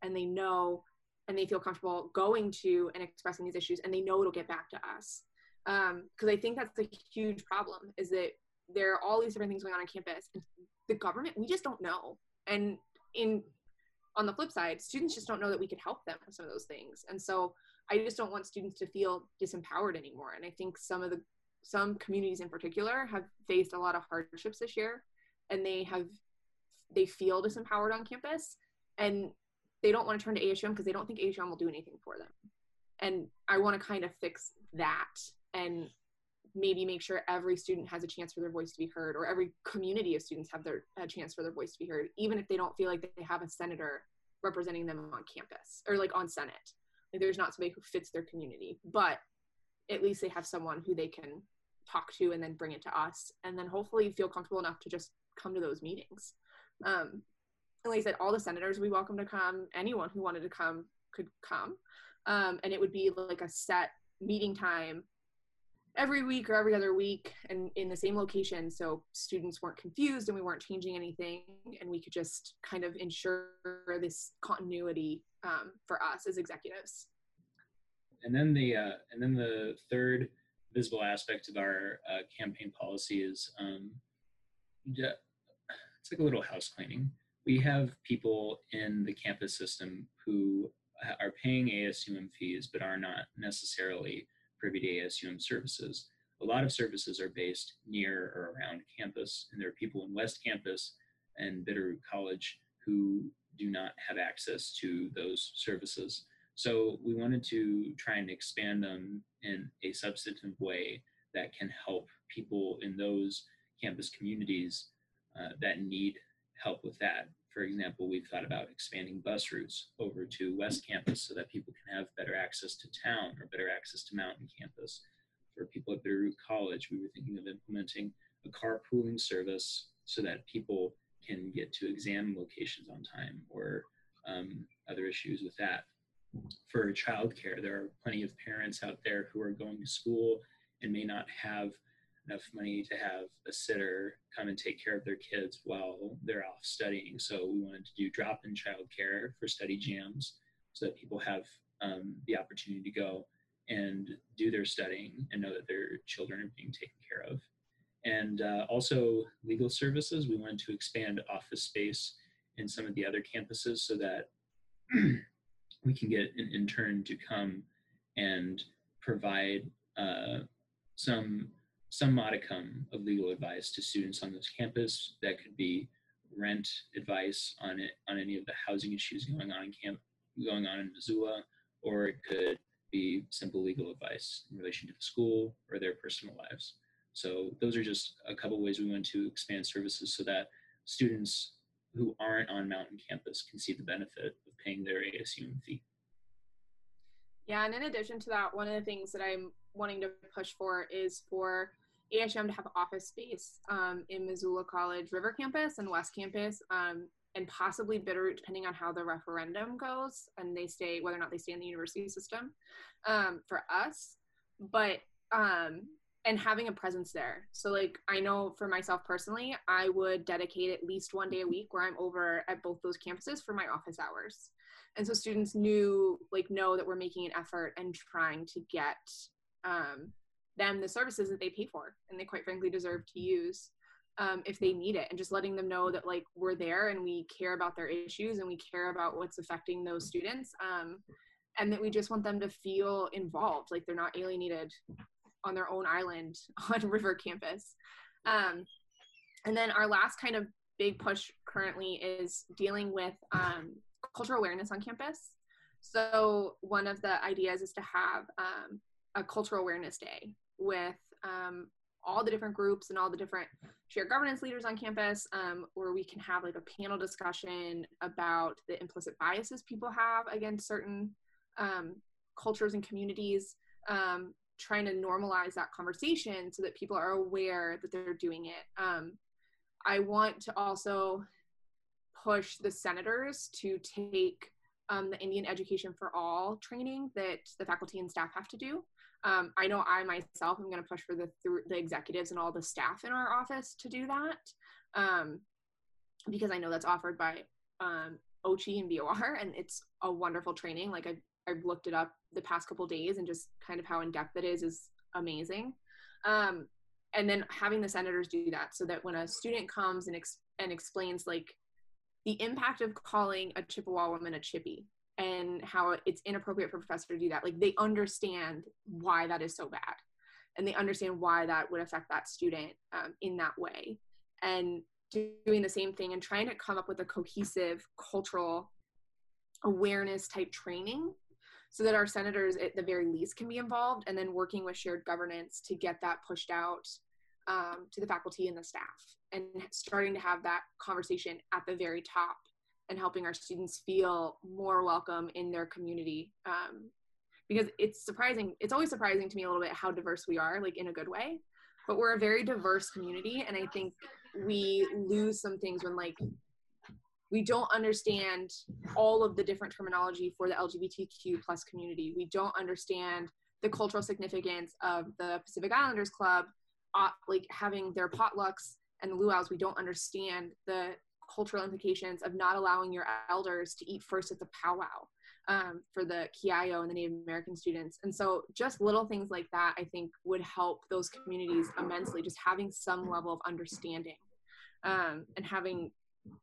and they know and they feel comfortable going to and expressing these issues and they know it'll get back to us because um, i think that's a huge problem is that there are all these different things going on on campus and the government we just don't know and in on the flip side students just don't know that we can help them with some of those things and so i just don't want students to feel disempowered anymore and i think some of the some communities in particular have faced a lot of hardships this year and they have they feel disempowered on campus and they don't want to turn to ASUM because they don't think ASUM will do anything for them. And I want to kind of fix that and maybe make sure every student has a chance for their voice to be heard or every community of students have their a chance for their voice to be heard even if they don't feel like they have a senator representing them on campus or like on senate like there's not somebody who fits their community but at least they have someone who they can talk to and then bring it to us and then hopefully feel comfortable enough to just come to those meetings um, and like I said, all the senators we welcome to come. Anyone who wanted to come could come. Um, and it would be like a set meeting time every week or every other week and in the same location. So students weren't confused and we weren't changing anything. And we could just kind of ensure this continuity um, for us as executives. And then the uh, and then the third visible aspect of our uh, campaign policy is um, it's like a little house cleaning. We have people in the campus system who are paying ASUM fees but are not necessarily privy to ASUM services. A lot of services are based near or around campus, and there are people in West Campus and Bitterroot College who do not have access to those services. So we wanted to try and expand them in a substantive way that can help people in those campus communities uh, that need help with that. For example, we've thought about expanding bus routes over to West Campus so that people can have better access to town or better access to Mountain Campus. For people at Bitterroot College, we were thinking of implementing a carpooling service so that people can get to exam locations on time or um, other issues with that. For childcare, there are plenty of parents out there who are going to school and may not have enough money to have a sitter come and take care of their kids while they're off studying. So we wanted to do drop-in childcare for study jams so that people have um, the opportunity to go and do their studying and know that their children are being taken care of. And uh, also legal services, we wanted to expand office space in some of the other campuses so that we can get an intern to come and provide uh, some some modicum of legal advice to students on this campus. That could be rent advice on it on any of the housing issues going on in camp going on in Missoula, or it could be simple legal advice in relation to the school or their personal lives. So those are just a couple ways we want to expand services so that students who aren't on Mountain campus can see the benefit of paying their ASUM fee. Yeah, and in addition to that, one of the things that I'm wanting to push for is for ASUM to have office space um, in Missoula College River Campus and West Campus, um, and possibly Bitterroot, depending on how the referendum goes and they stay, whether or not they stay in the university system um, for us. But um, and having a presence there. So like I know for myself personally, I would dedicate at least one day a week where I'm over at both those campuses for my office hours. And so students knew like know that we're making an effort and trying to get um, them the services that they pay for and they quite frankly deserve to use um, if they need it and just letting them know that like we're there and we care about their issues and we care about what's affecting those students um, and that we just want them to feel involved like they're not alienated on their own island on river campus. Um, and then our last kind of big push currently is dealing with um, cultural awareness on campus. So one of the ideas is to have um, a cultural awareness day with um, all the different groups and all the different shared governance leaders on campus um, where we can have like a panel discussion about the implicit biases people have against certain um, cultures and communities um, trying to normalize that conversation so that people are aware that they're doing it. Um, i want to also push the senators to take um, the indian education for all training that the faculty and staff have to do um, I know I myself am going to push for the the executives and all the staff in our office to do that um, because I know that's offered by um, OCHE and BOR, and it's a wonderful training. Like I've, I've looked it up the past couple days, and just kind of how in depth it is is amazing. Um, and then having the senators do that so that when a student comes and ex- and explains like the impact of calling a Chippewa woman a chippy and how it's inappropriate for a professor to do that. Like they understand why that is so bad and they understand why that would affect that student um, in that way. And doing the same thing and trying to come up with a cohesive cultural awareness type training so that our senators at the very least can be involved and then working with shared governance to get that pushed out um, to the faculty and the staff and starting to have that conversation at the very top and helping our students feel more welcome in their community um, because it's surprising it's always surprising to me a little bit how diverse we are like in a good way but we're a very diverse community and i think we lose some things when like we don't understand all of the different terminology for the lgbtq plus community. We don't understand the cultural significance of the pacific islanders club uh, like having their potlucks and the luau's. We don't understand the cultural implications of not allowing your elders to eat first at the powwow um, for the Kyi-Yo and the Native American students. And so just little things like that, I think would help those communities immensely, just having some level of understanding um, and having,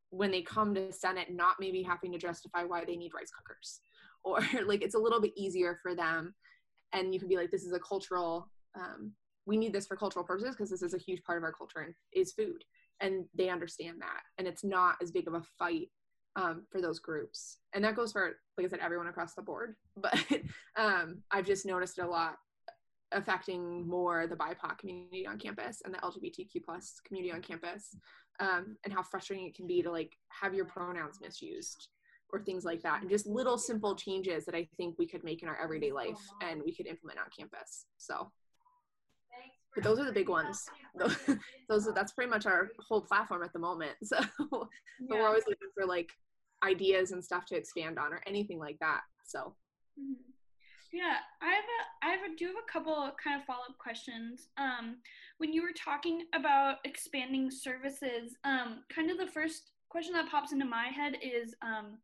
when they come to Senate, not maybe having to justify why they need rice cookers or like it's a little bit easier for them. And you can be like, this is a cultural, um, we need this for cultural purposes because this is a huge part of our culture and is food and they understand that and it's not as big of a fight um, for those groups. And that goes for like i said everyone across the board. But um, i've just noticed it a lot affecting more the bipoc community on campus and the lgbtq plus community on campus um, and how frustrating it can be to like have your pronouns misused or things like that and just little simple changes that i think we could make in our everyday life and we could implement on campus. So but those are the big ones. those that's pretty much our whole platform at the moment. So, yeah. we're always looking for like ideas and stuff to expand on or anything like that. So. Mm-hmm. Yeah, I have a I have a do have a couple kind of follow up questions. Um, when you were talking about expanding services, um, kind of the first question that pops into my head is um,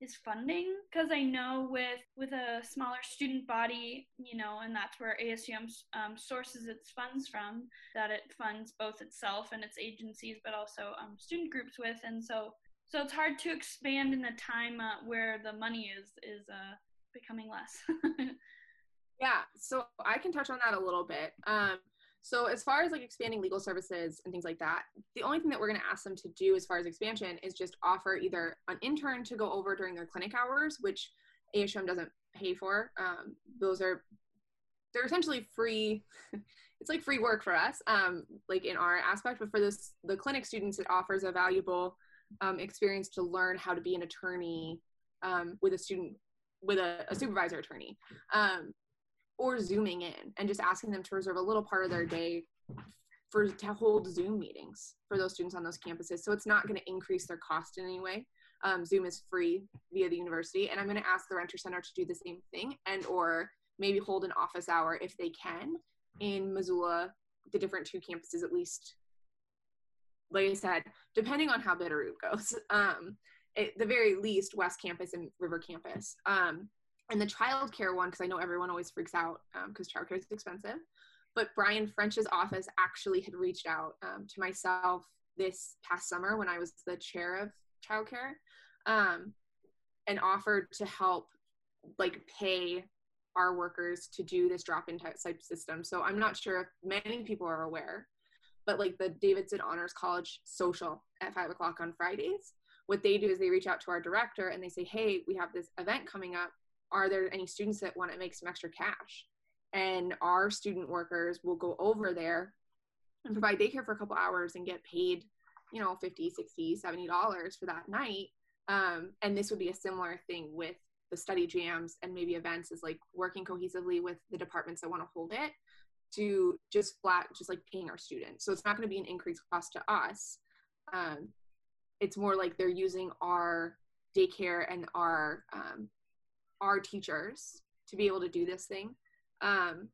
is funding because I know with with a smaller student body, you know, and that's where ASUM um, sources its funds from. That it funds both itself and its agencies, but also um, student groups with, and so so it's hard to expand in a time uh, where the money is is uh, becoming less. yeah, so I can touch on that a little bit. Um, so as far as like expanding legal services and things like that, the only thing that we're going to ask them to do as far as expansion is just offer either an intern to go over during their clinic hours, which ASUM doesn't pay for. Um, those are they're essentially free. it's like free work for us, um, like in our aspect. But for this, the clinic students, it offers a valuable um, experience to learn how to be an attorney um, with a student with a, a supervisor attorney um, or zooming in and just asking them to reserve a little part of their day for to hold zoom meetings for those students on those campuses. So it's not going to increase their cost in any way. Um, zoom is free via the university and i'm going to ask the renter center to do the same thing and or maybe hold an office hour if they can in missoula the different two campuses at least. Like i said depending on how bitterroot goes um, at the very least west campus and river campus. Um, and the childcare one because i know everyone always freaks out because um, childcare is expensive but brian french's office actually had reached out um, to myself this past summer when i was the chair of childcare um, and offered to help like pay our workers to do this drop-in type system so i'm not sure if many people are aware but like the davidson honors college social at five o'clock on fridays what they do is they reach out to our director and they say, hey, we have this event coming up. Are there any students that want to make some extra cash? And our student workers will go over there and provide daycare for a couple hours and get paid, you know, 50, 60, 70 dollars for that night. Um, and this would be a similar thing with the study jams and maybe events is like working cohesively with the departments that want to hold it to just flat just like paying our students so it's not going to be an increased cost to us um, it's more like they're using our daycare and our um, our teachers to be able to do this thing. Um,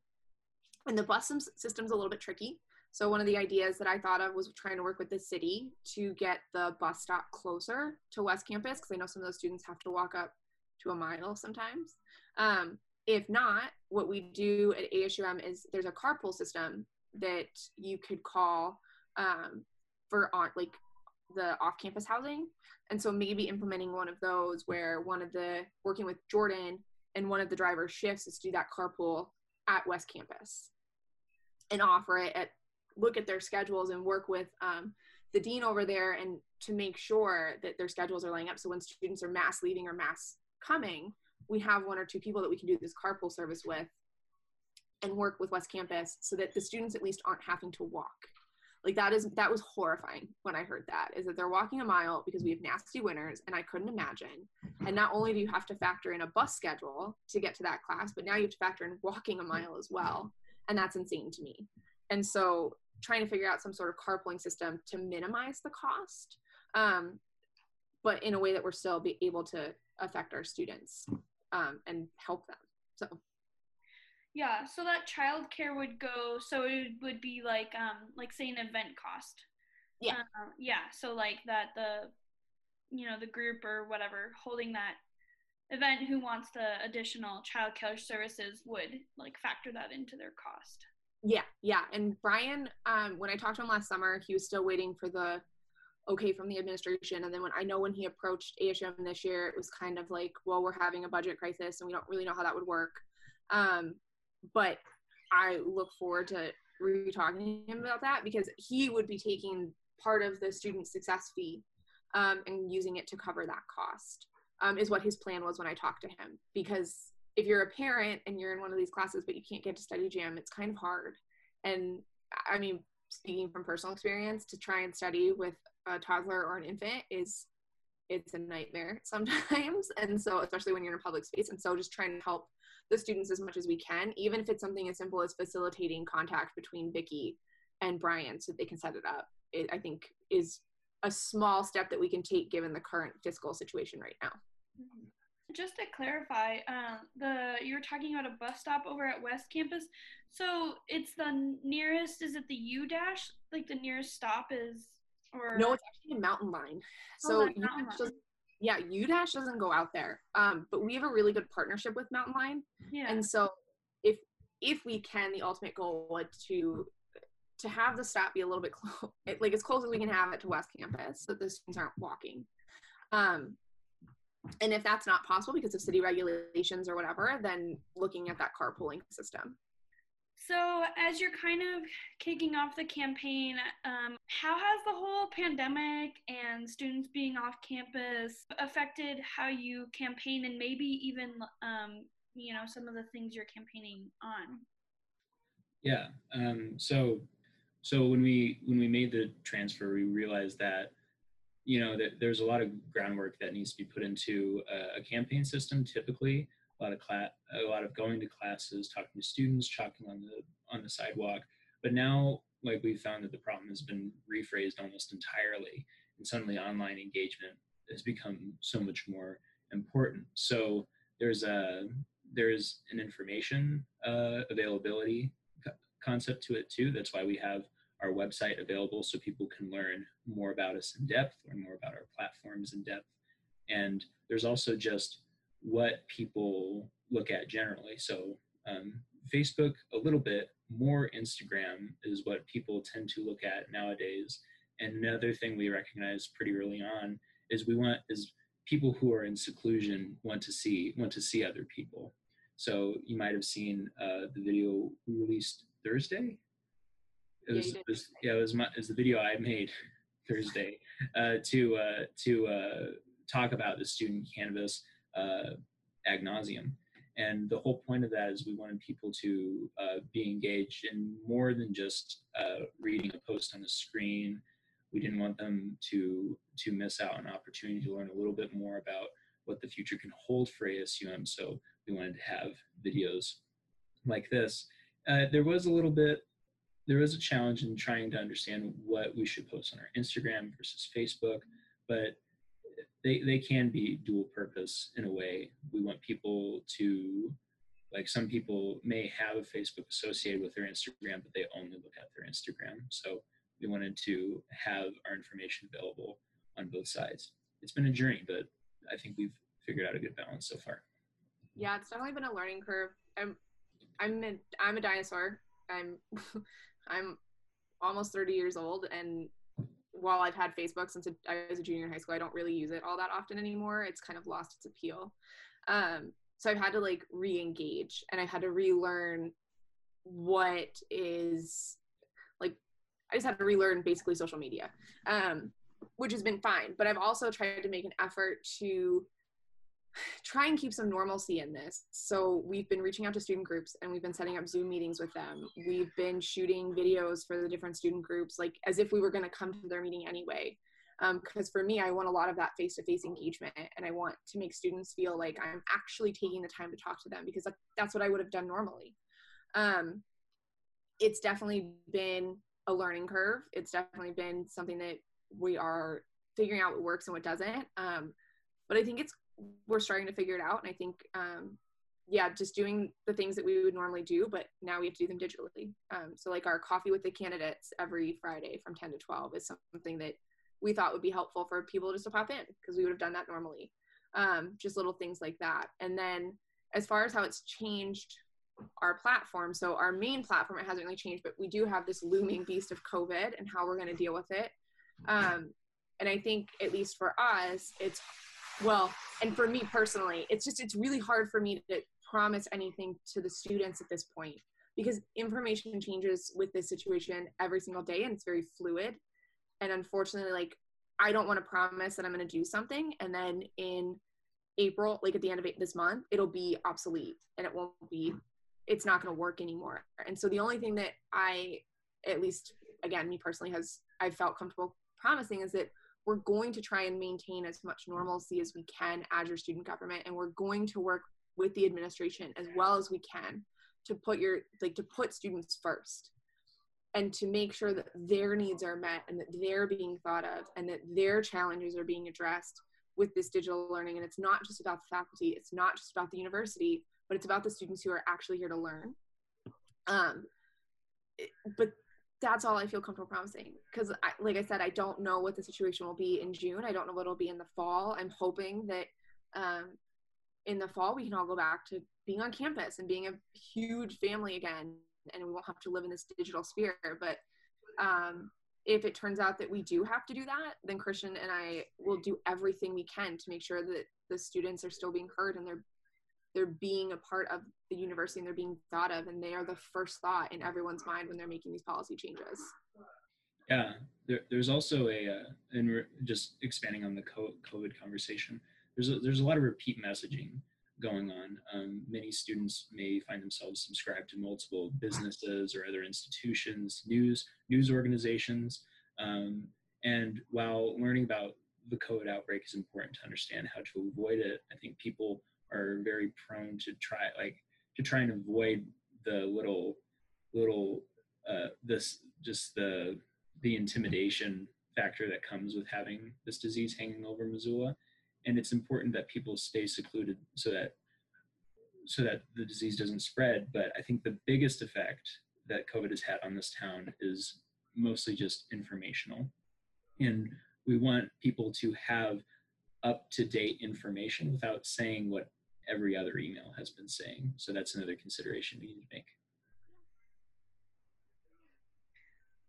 and the bus system's a little bit tricky. So one of the ideas that i thought of was trying to work with the city to get the bus stop closer to west campus because i know some of those students have to walk up to a mile sometimes. Um, if not what we do at asum is there's a carpool system that you could call um, for on like the off-campus housing. And so maybe implementing one of those where one of the working with jordan and one of the driver shifts is to do that carpool at west campus and offer it at look at their schedules and work with um, the dean over there and to make sure that their schedules are lining up. So when students are mass leaving or mass coming we have one or two people that we can do this carpool service with and work with west campus so that the students at least aren't having to walk like that is that was horrifying when i heard that is that they're walking a mile because we have nasty winters and i couldn't imagine. And not only do you have to factor in a bus schedule to get to that class but now you have to factor in walking a mile as well. And that's insane to me. And so trying to figure out some sort of carpooling system to minimize the cost um, but in a way that we're still be able to affect our students um, and help them. So yeah, so that childcare would go. So it would be like, um, like say an event cost. Yeah. Uh, yeah. So like that the, you know, the group or whatever holding that event who wants the additional childcare services would like factor that into their cost. Yeah, yeah. And Brian, um, when I talked to him last summer, he was still waiting for the okay from the administration. And then when I know when he approached ASUM this year, it was kind of like, well, we're having a budget crisis and we don't really know how that would work. Um, but I look forward to re-talking to him about that because he would be taking part of the student success fee um, and using it to cover that cost um, is what his plan was when I talked to him. Because if you're a parent and you're in one of these classes but you can't get to study jam, it's kind of hard. And I mean, speaking from personal experience, to try and study with a toddler or an infant is it's a nightmare sometimes. And so, especially when you're in a public space, and so just trying to help the students as much as we can, even if it's something as simple as facilitating contact between Vicky and Brian so they can set it up. It, I think is a small step that we can take given the current fiscal situation right now. Just to clarify, uh, the you were talking about a bus stop over at West Campus. So it's the nearest. Is it the U dash? Like the nearest stop is, or no? It's actually a mountain line. So oh, just yeah, UDash doesn't go out there. Um, but we have a really good partnership with Mountain Line. Yeah. And so if if we can, the ultimate goal would to to have the stop be a little bit close, like as close as we can have it to West Campus, so the students aren't walking. Um, and if that's not possible because of city regulations or whatever, then looking at that carpooling system. So, as you're kind of kicking off the campaign, um, how has the whole pandemic and students being off campus affected how you campaign and maybe even, um, you know, some of the things you're campaigning on? Yeah. Um, so, so when we when we made the transfer, we realized that you know, that there's a lot of groundwork that needs to be put into a, a campaign system. Typically, a lot of class, a lot of going to classes, talking to students, chalking on the on the sidewalk. But now, like we found that the problem has been rephrased almost entirely, and suddenly online engagement has become so much more important. So there's a there's an information uh, availability co- concept to it too. That's why we have our website available so people can learn more about us in depth, learn more about our platforms in depth. And there's also just what people look at generally. So um, Facebook, a little bit more Instagram is what people tend to look at nowadays. And another thing we recognize pretty early on is we want is people who are in seclusion want to see want to see other people. So you might have seen uh, the video we released Thursday. It was, Yeah, it was yeah, it was my it was the video I made Thursday uh, to uh, to uh, talk about the student canvas uh, ad nauseum. And the whole point of that is we wanted people to uh, be engaged in more than just uh, reading a post on the screen. We didn't want them to to miss out on an opportunity to learn a little bit more about what the future can hold for ASUM. So we wanted to have videos like this. Uh, there was a little bit, there was a challenge in trying to understand what we should post on our Instagram versus Facebook, but they, they can be dual purpose in a way. We want people to, like some people may have a Facebook associated with their Instagram, but they only look at their Instagram. So we wanted to have our information available on both sides. It's been a journey, but I think we've figured out a good balance so far. Yeah, it's definitely been a learning curve. I'm I'm a, I'm a dinosaur. I'm I'm almost 30 years old and while I've had Facebook since I was a junior in high school, I don't really use it all that often anymore. It's kind of lost its appeal. Um, so I've had to like re-engage and I've had to relearn what is like I just had to relearn basically social media. Um, which has been fine, but I've also tried to make an effort to try and keep some normalcy in this. So we've been reaching out to student groups and we've been setting up Zoom meetings with them. We've been shooting videos for the different student groups, like as if we were going to come to their meeting anyway. Because um, for me, I want a lot of that face to face engagement and I want to make students feel like I'm actually taking the time to talk to them because that, that's what I would have done normally. Um, it's definitely been a learning curve. It's definitely been something that we are figuring out what works and what doesn't. Um, but I think it's we're starting to figure it out. And i think um, yeah just doing the things that we would normally do but now we have to do them digitally. Um, so like our coffee with the candidates every friday from 10 to 12 is something that we thought would be helpful for people just to pop in because we would have done that normally. Um, just little things like that. And then as far as how it's changed our platform so our main platform it hasn't really changed but we do have this looming beast of covid and how we're going to deal with it. Um, and i think at least for us it's well and for me personally it's just it's really hard for me to promise anything to the students at this point because information changes with this situation every single day and it's very fluid. And unfortunately like i don't want to promise that i'm going to do something and then in april like at the end of this month it'll be obsolete and it won't be it's not going to work anymore. And so the only thing that i at least again me personally has i felt comfortable promising is that we're going to try and maintain as much normalcy as we can as your student government and we're going to work with the administration as well as we can to put your like to put students first and to make sure that their needs are met and that they're being thought of and that their challenges are being addressed with this digital learning. And it's not just about the faculty it's not just about the university but it's about the students who are actually here to learn. Um, but that's all I feel comfortable promising. Because, like I said, I don't know what the situation will be in June. I don't know what it'll be in the fall. I'm hoping that um, in the fall we can all go back to being on campus and being a huge family again, and we won't have to live in this digital sphere. But um, if it turns out that we do have to do that, then Christian and I will do everything we can to make sure that the students are still being heard and they're they're being a part of the university and they're being thought of and they are the first thought in everyone's mind when they're making these policy changes. Yeah there, there's also a uh, and we're just expanding on the covid conversation. There's a, there's a lot of repeat messaging going on. Um, many students may find themselves subscribed to multiple businesses or other institutions news news organizations. Um, and while learning about the COVID outbreak is important to understand how to avoid it. I think people are very prone to try like to try and avoid the little little uh, this just the the intimidation factor that comes with having this disease hanging over Missoula, and it's important that people stay secluded so that so that the disease doesn't spread. But I think the biggest effect that COVID has had on this town is mostly just informational, and we want people to have up to date information without saying what every other email has been saying. So that's another consideration we need to make.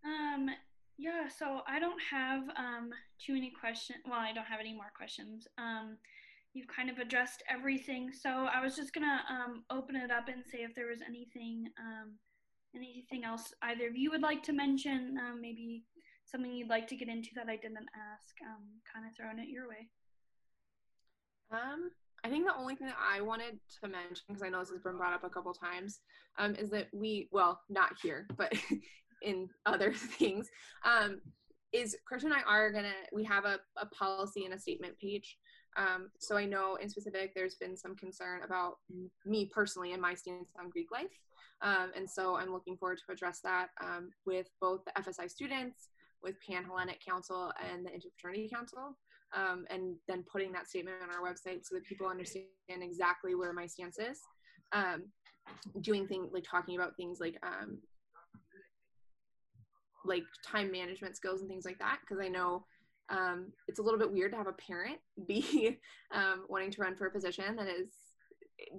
Um, yeah, so I don't have um, too many questions. Well, I don't have any more questions. Um, you've kind of addressed everything. So I was just gonna um, open it up and say if there was anything, um, anything else either of you would like to mention, um, maybe something you'd like to get into that I didn't ask, um, kind of throwing it your way. Um, I think the only thing that I wanted to mention, because I know this has been brought up a couple times, um, is that we, well, not here, but in other things, um, is Chris and I are gonna, we have a, a policy and a statement page. Um, so I know in specific, there's been some concern about me personally and my stance on Greek life. Um, and so I'm looking forward to address that um, with both the FSI students, with Pan Hellenic Council and the Interfraternity Council um, and then putting that statement on our website so that people understand exactly where my stance is. Um, doing things like talking about things like um, like time management skills and things like that because I know um, it's a little bit weird to have a parent be um, wanting to run for a position that is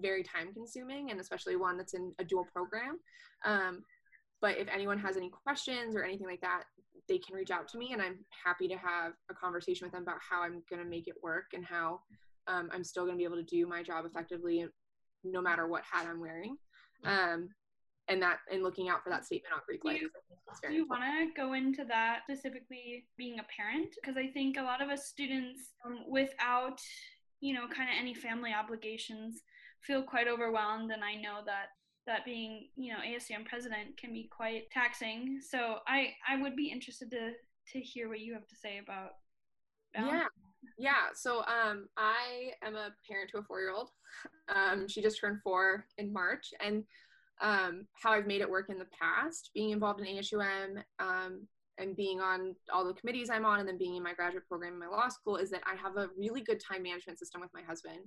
very time consuming and especially one that's in a dual program. Um, but if anyone has any questions or anything like that, they can reach out to me and I'm happy to have a conversation with them about how I'm going to make it work and how um, I'm still going to be able to do my job effectively no matter what hat I'm wearing. Um, and that and looking out for that statement on Greek life. Do you, you want to go into that specifically being a parent? Because I think a lot of us students, um, without you know, kind of any family obligations, feel quite overwhelmed. And I know that that being you know ASUM president can be quite taxing. So I I would be interested to to hear what you have to say about. Yeah, yeah. So um, I am a parent to a four year old. Um, she just turned four in March, and um, how I've made it work in the past, being involved in ASUM um, and being on all the committees I'm on, and then being in my graduate program in my law school, is that I have a really good time management system with my husband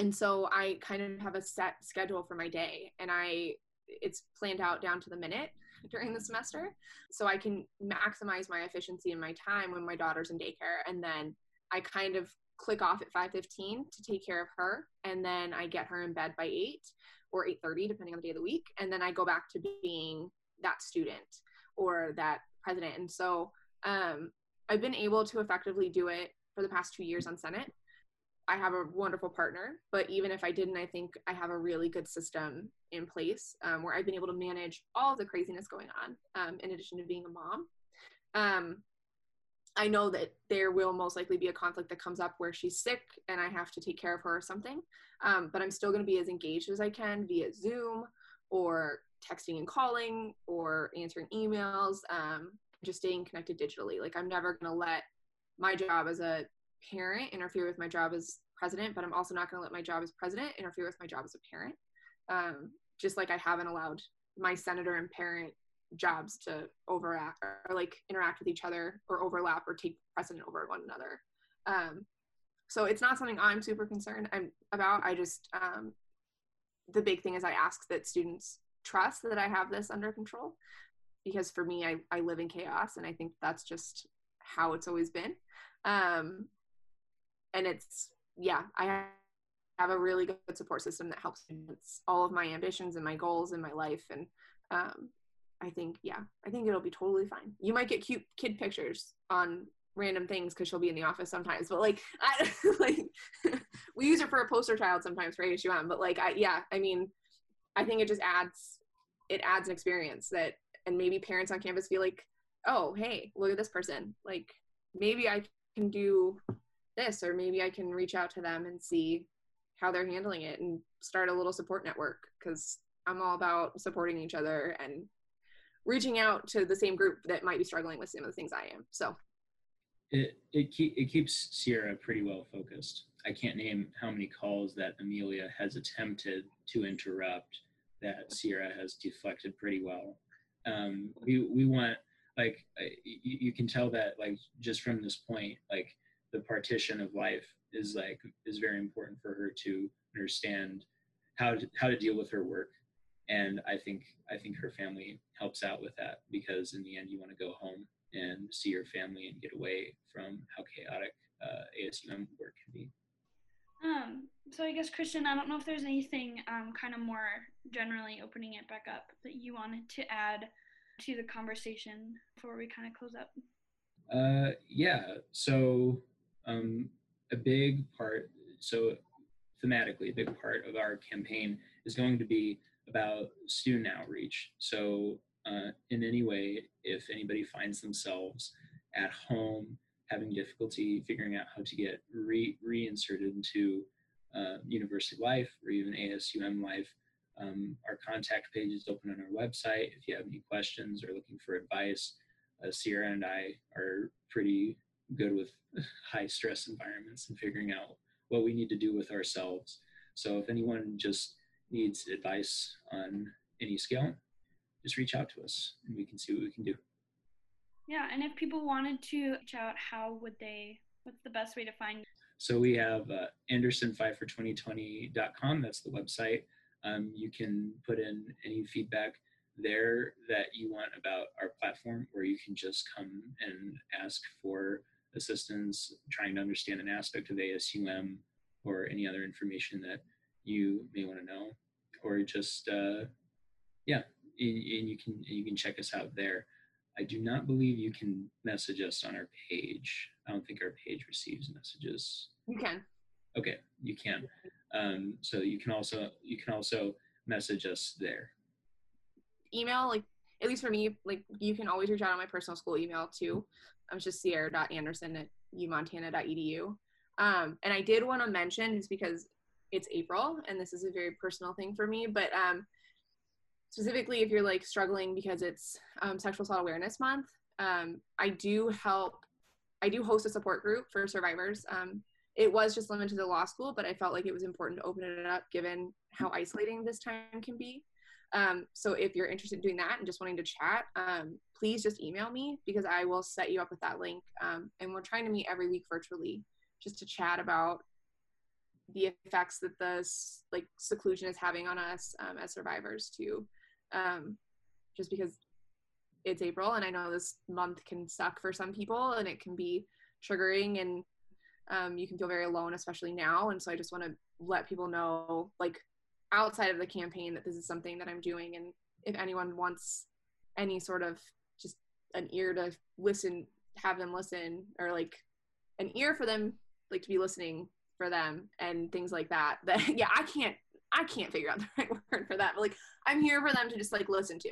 and so i kind of have a set schedule for my day and i it's planned out down to the minute during the semester. So i can maximize my efficiency and my time when my daughter's in daycare and then i kind of click off at 5.15 to take care of her and then i get her in bed by 8 or 8.30 depending on the day of the week and then i go back to being that student or that president. And so um, i've been able to effectively do it for the past two years on senate I have a wonderful partner, but even if I didn't, I think I have a really good system in place um, where I've been able to manage all the craziness going on, um, in addition to being a mom. Um, I know that there will most likely be a conflict that comes up where she's sick and I have to take care of her or something, um, but I'm still going to be as engaged as I can via Zoom or texting and calling or answering emails, um, just staying connected digitally. Like, I'm never going to let my job as a parent interfere with my job as president, but I'm also not going to let my job as president interfere with my job as a parent. Um, just like I haven't allowed my senator and parent jobs to overact or like interact with each other or overlap or take precedent over one another. Um, so it's not something I'm super concerned I'm about. I just um, the big thing is I ask that students trust that I have this under control because for me I, I live in chaos and I think that's just how it's always been. Um, and it's yeah i have a really good support system that helps all of my ambitions and my goals in my life. And um, i think yeah i think it'll be totally fine. You might get cute kid pictures on random things because she'll be in the office sometimes but like i like we use her for a poster child sometimes for asum but like i yeah i mean i think it just adds it adds an experience that and maybe parents on campus feel like oh hey look at this person. Like maybe i can do this or maybe i can reach out to them and see how they're handling it and start a little support network because i'm all about supporting each other and reaching out to the same group that might be struggling with some of the things i am so it it, keep, it keeps Cierra pretty well focused. I can't name how many calls that Amelia has attempted to interrupt that Cierra has deflected pretty well. Um, we we want like you, you can tell that like just from this point like the partition of life is like is very important for her to understand how to how to deal with her work and i think i think her family helps out with that because in the end you want to go home and see your family and get away from how chaotic uh, asum work can be um, so I guess Christian, I don't know if there's anything um, kind of more generally opening it back up that you wanted to add to the conversation before we kind of close up. Uh, yeah. So um, a big part. So thematically, a big part of our campaign is going to be about student outreach. So uh, in any way, if anybody finds themselves at home having difficulty figuring out how to get re- reinserted into uh, university life or even ASUM life, um, our contact page is open on our website. If you have any questions or looking for advice, uh, Cierra and I are pretty good with high stress environments and figuring out what we need to do with ourselves. So if anyone just needs advice on any scale, just reach out to us and we can see what we can do. Yeah, and if people wanted to reach out, how would they? What's the best way to find? So we have uh, andersonpfeifer2020.com. That's the website. Um, you can put in any feedback there that you want about our platform, or you can just come and ask for assistance trying to understand an aspect of ASUM or any other information that you may want to know, or just uh, yeah, and you can you can check us out there. I do not believe you can message us on our page. I don't think our page receives messages. You can. Okay, you can. Um, so you can also you can also message us there. Email, like at least for me, like you can always reach out on my personal school email too. I'm just cierra.anderson at umontana.edu. Um, and I did want to mention just because it's April and this is a very personal thing for me, but um, specifically if you're like struggling because it's um, Sexual Assault Awareness Month, um, I do help. I do host a support group for survivors. Um, it was just limited to the law school, but I felt like it was important to open it up given how isolating this time can be. Um, so if you're interested in doing that and just wanting to chat, um, please just email me because I will set you up with that link. Um, and we're trying to meet every week virtually just to chat about the effects that this like seclusion is having on us um, as survivors too. Um, just because it's April and I know this month can suck for some people and it can be triggering and um, you can feel very alone, especially now. And so I just want to let people know, like outside of the campaign, that this is something that I'm doing. And if anyone wants any sort of just an ear to listen, have them listen, or like an ear for them, like to be listening for them and things like that. That yeah, I can't I can't figure out the right word for that, but like I'm here for them to just like listen to.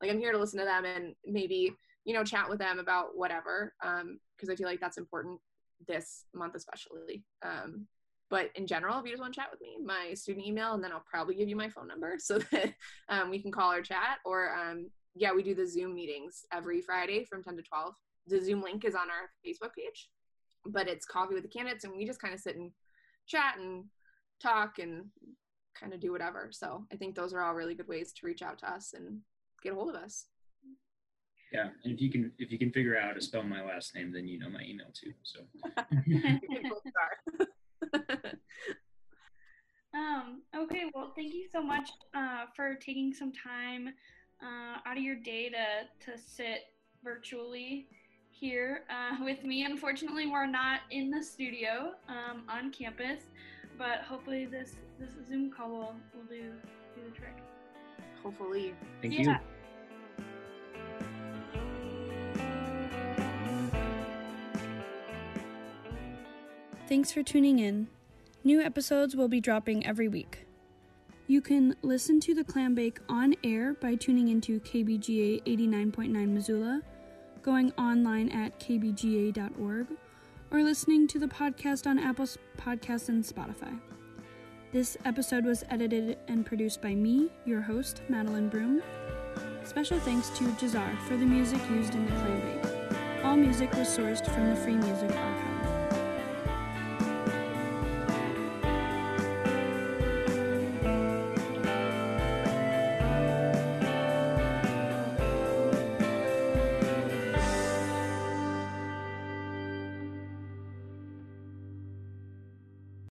Like I'm here to listen to them and maybe you know chat with them about whatever um because I feel like that's important this month especially. Um, but in general, if you just want to chat with me, my student email, and then I'll probably give you my phone number so that um, we can call or chat. Or um, yeah, we do the Zoom meetings every Friday from 10 to 12. The Zoom link is on our Facebook page, but it's coffee with the candidates, and we just kind of sit and chat and talk and kind of do whatever. So I think those are all really good ways to reach out to us and get a hold of us. Yeah, and if you can if you can figure out how to spell my last name, then you know my email too. So. um. Okay. Well, thank you so much uh, for taking some time uh, out of your day to to sit virtually here uh, with me. Unfortunately, we're not in the studio um, on campus, but hopefully this this Zoom call will, will do do the trick. Hopefully. Thank yeah. you. Thanks for tuning in. New episodes will be dropping every week. You can listen to the clam bake on air by tuning into KBGA 89.9 Missoula, going online at kbga.org, or listening to the podcast on Apple Podcasts and Spotify. This episode was edited and produced by me, your host, Madeline Broom. Special thanks to Jahzzar for the music used in the clam bake. All music was sourced from the Free Music Archive.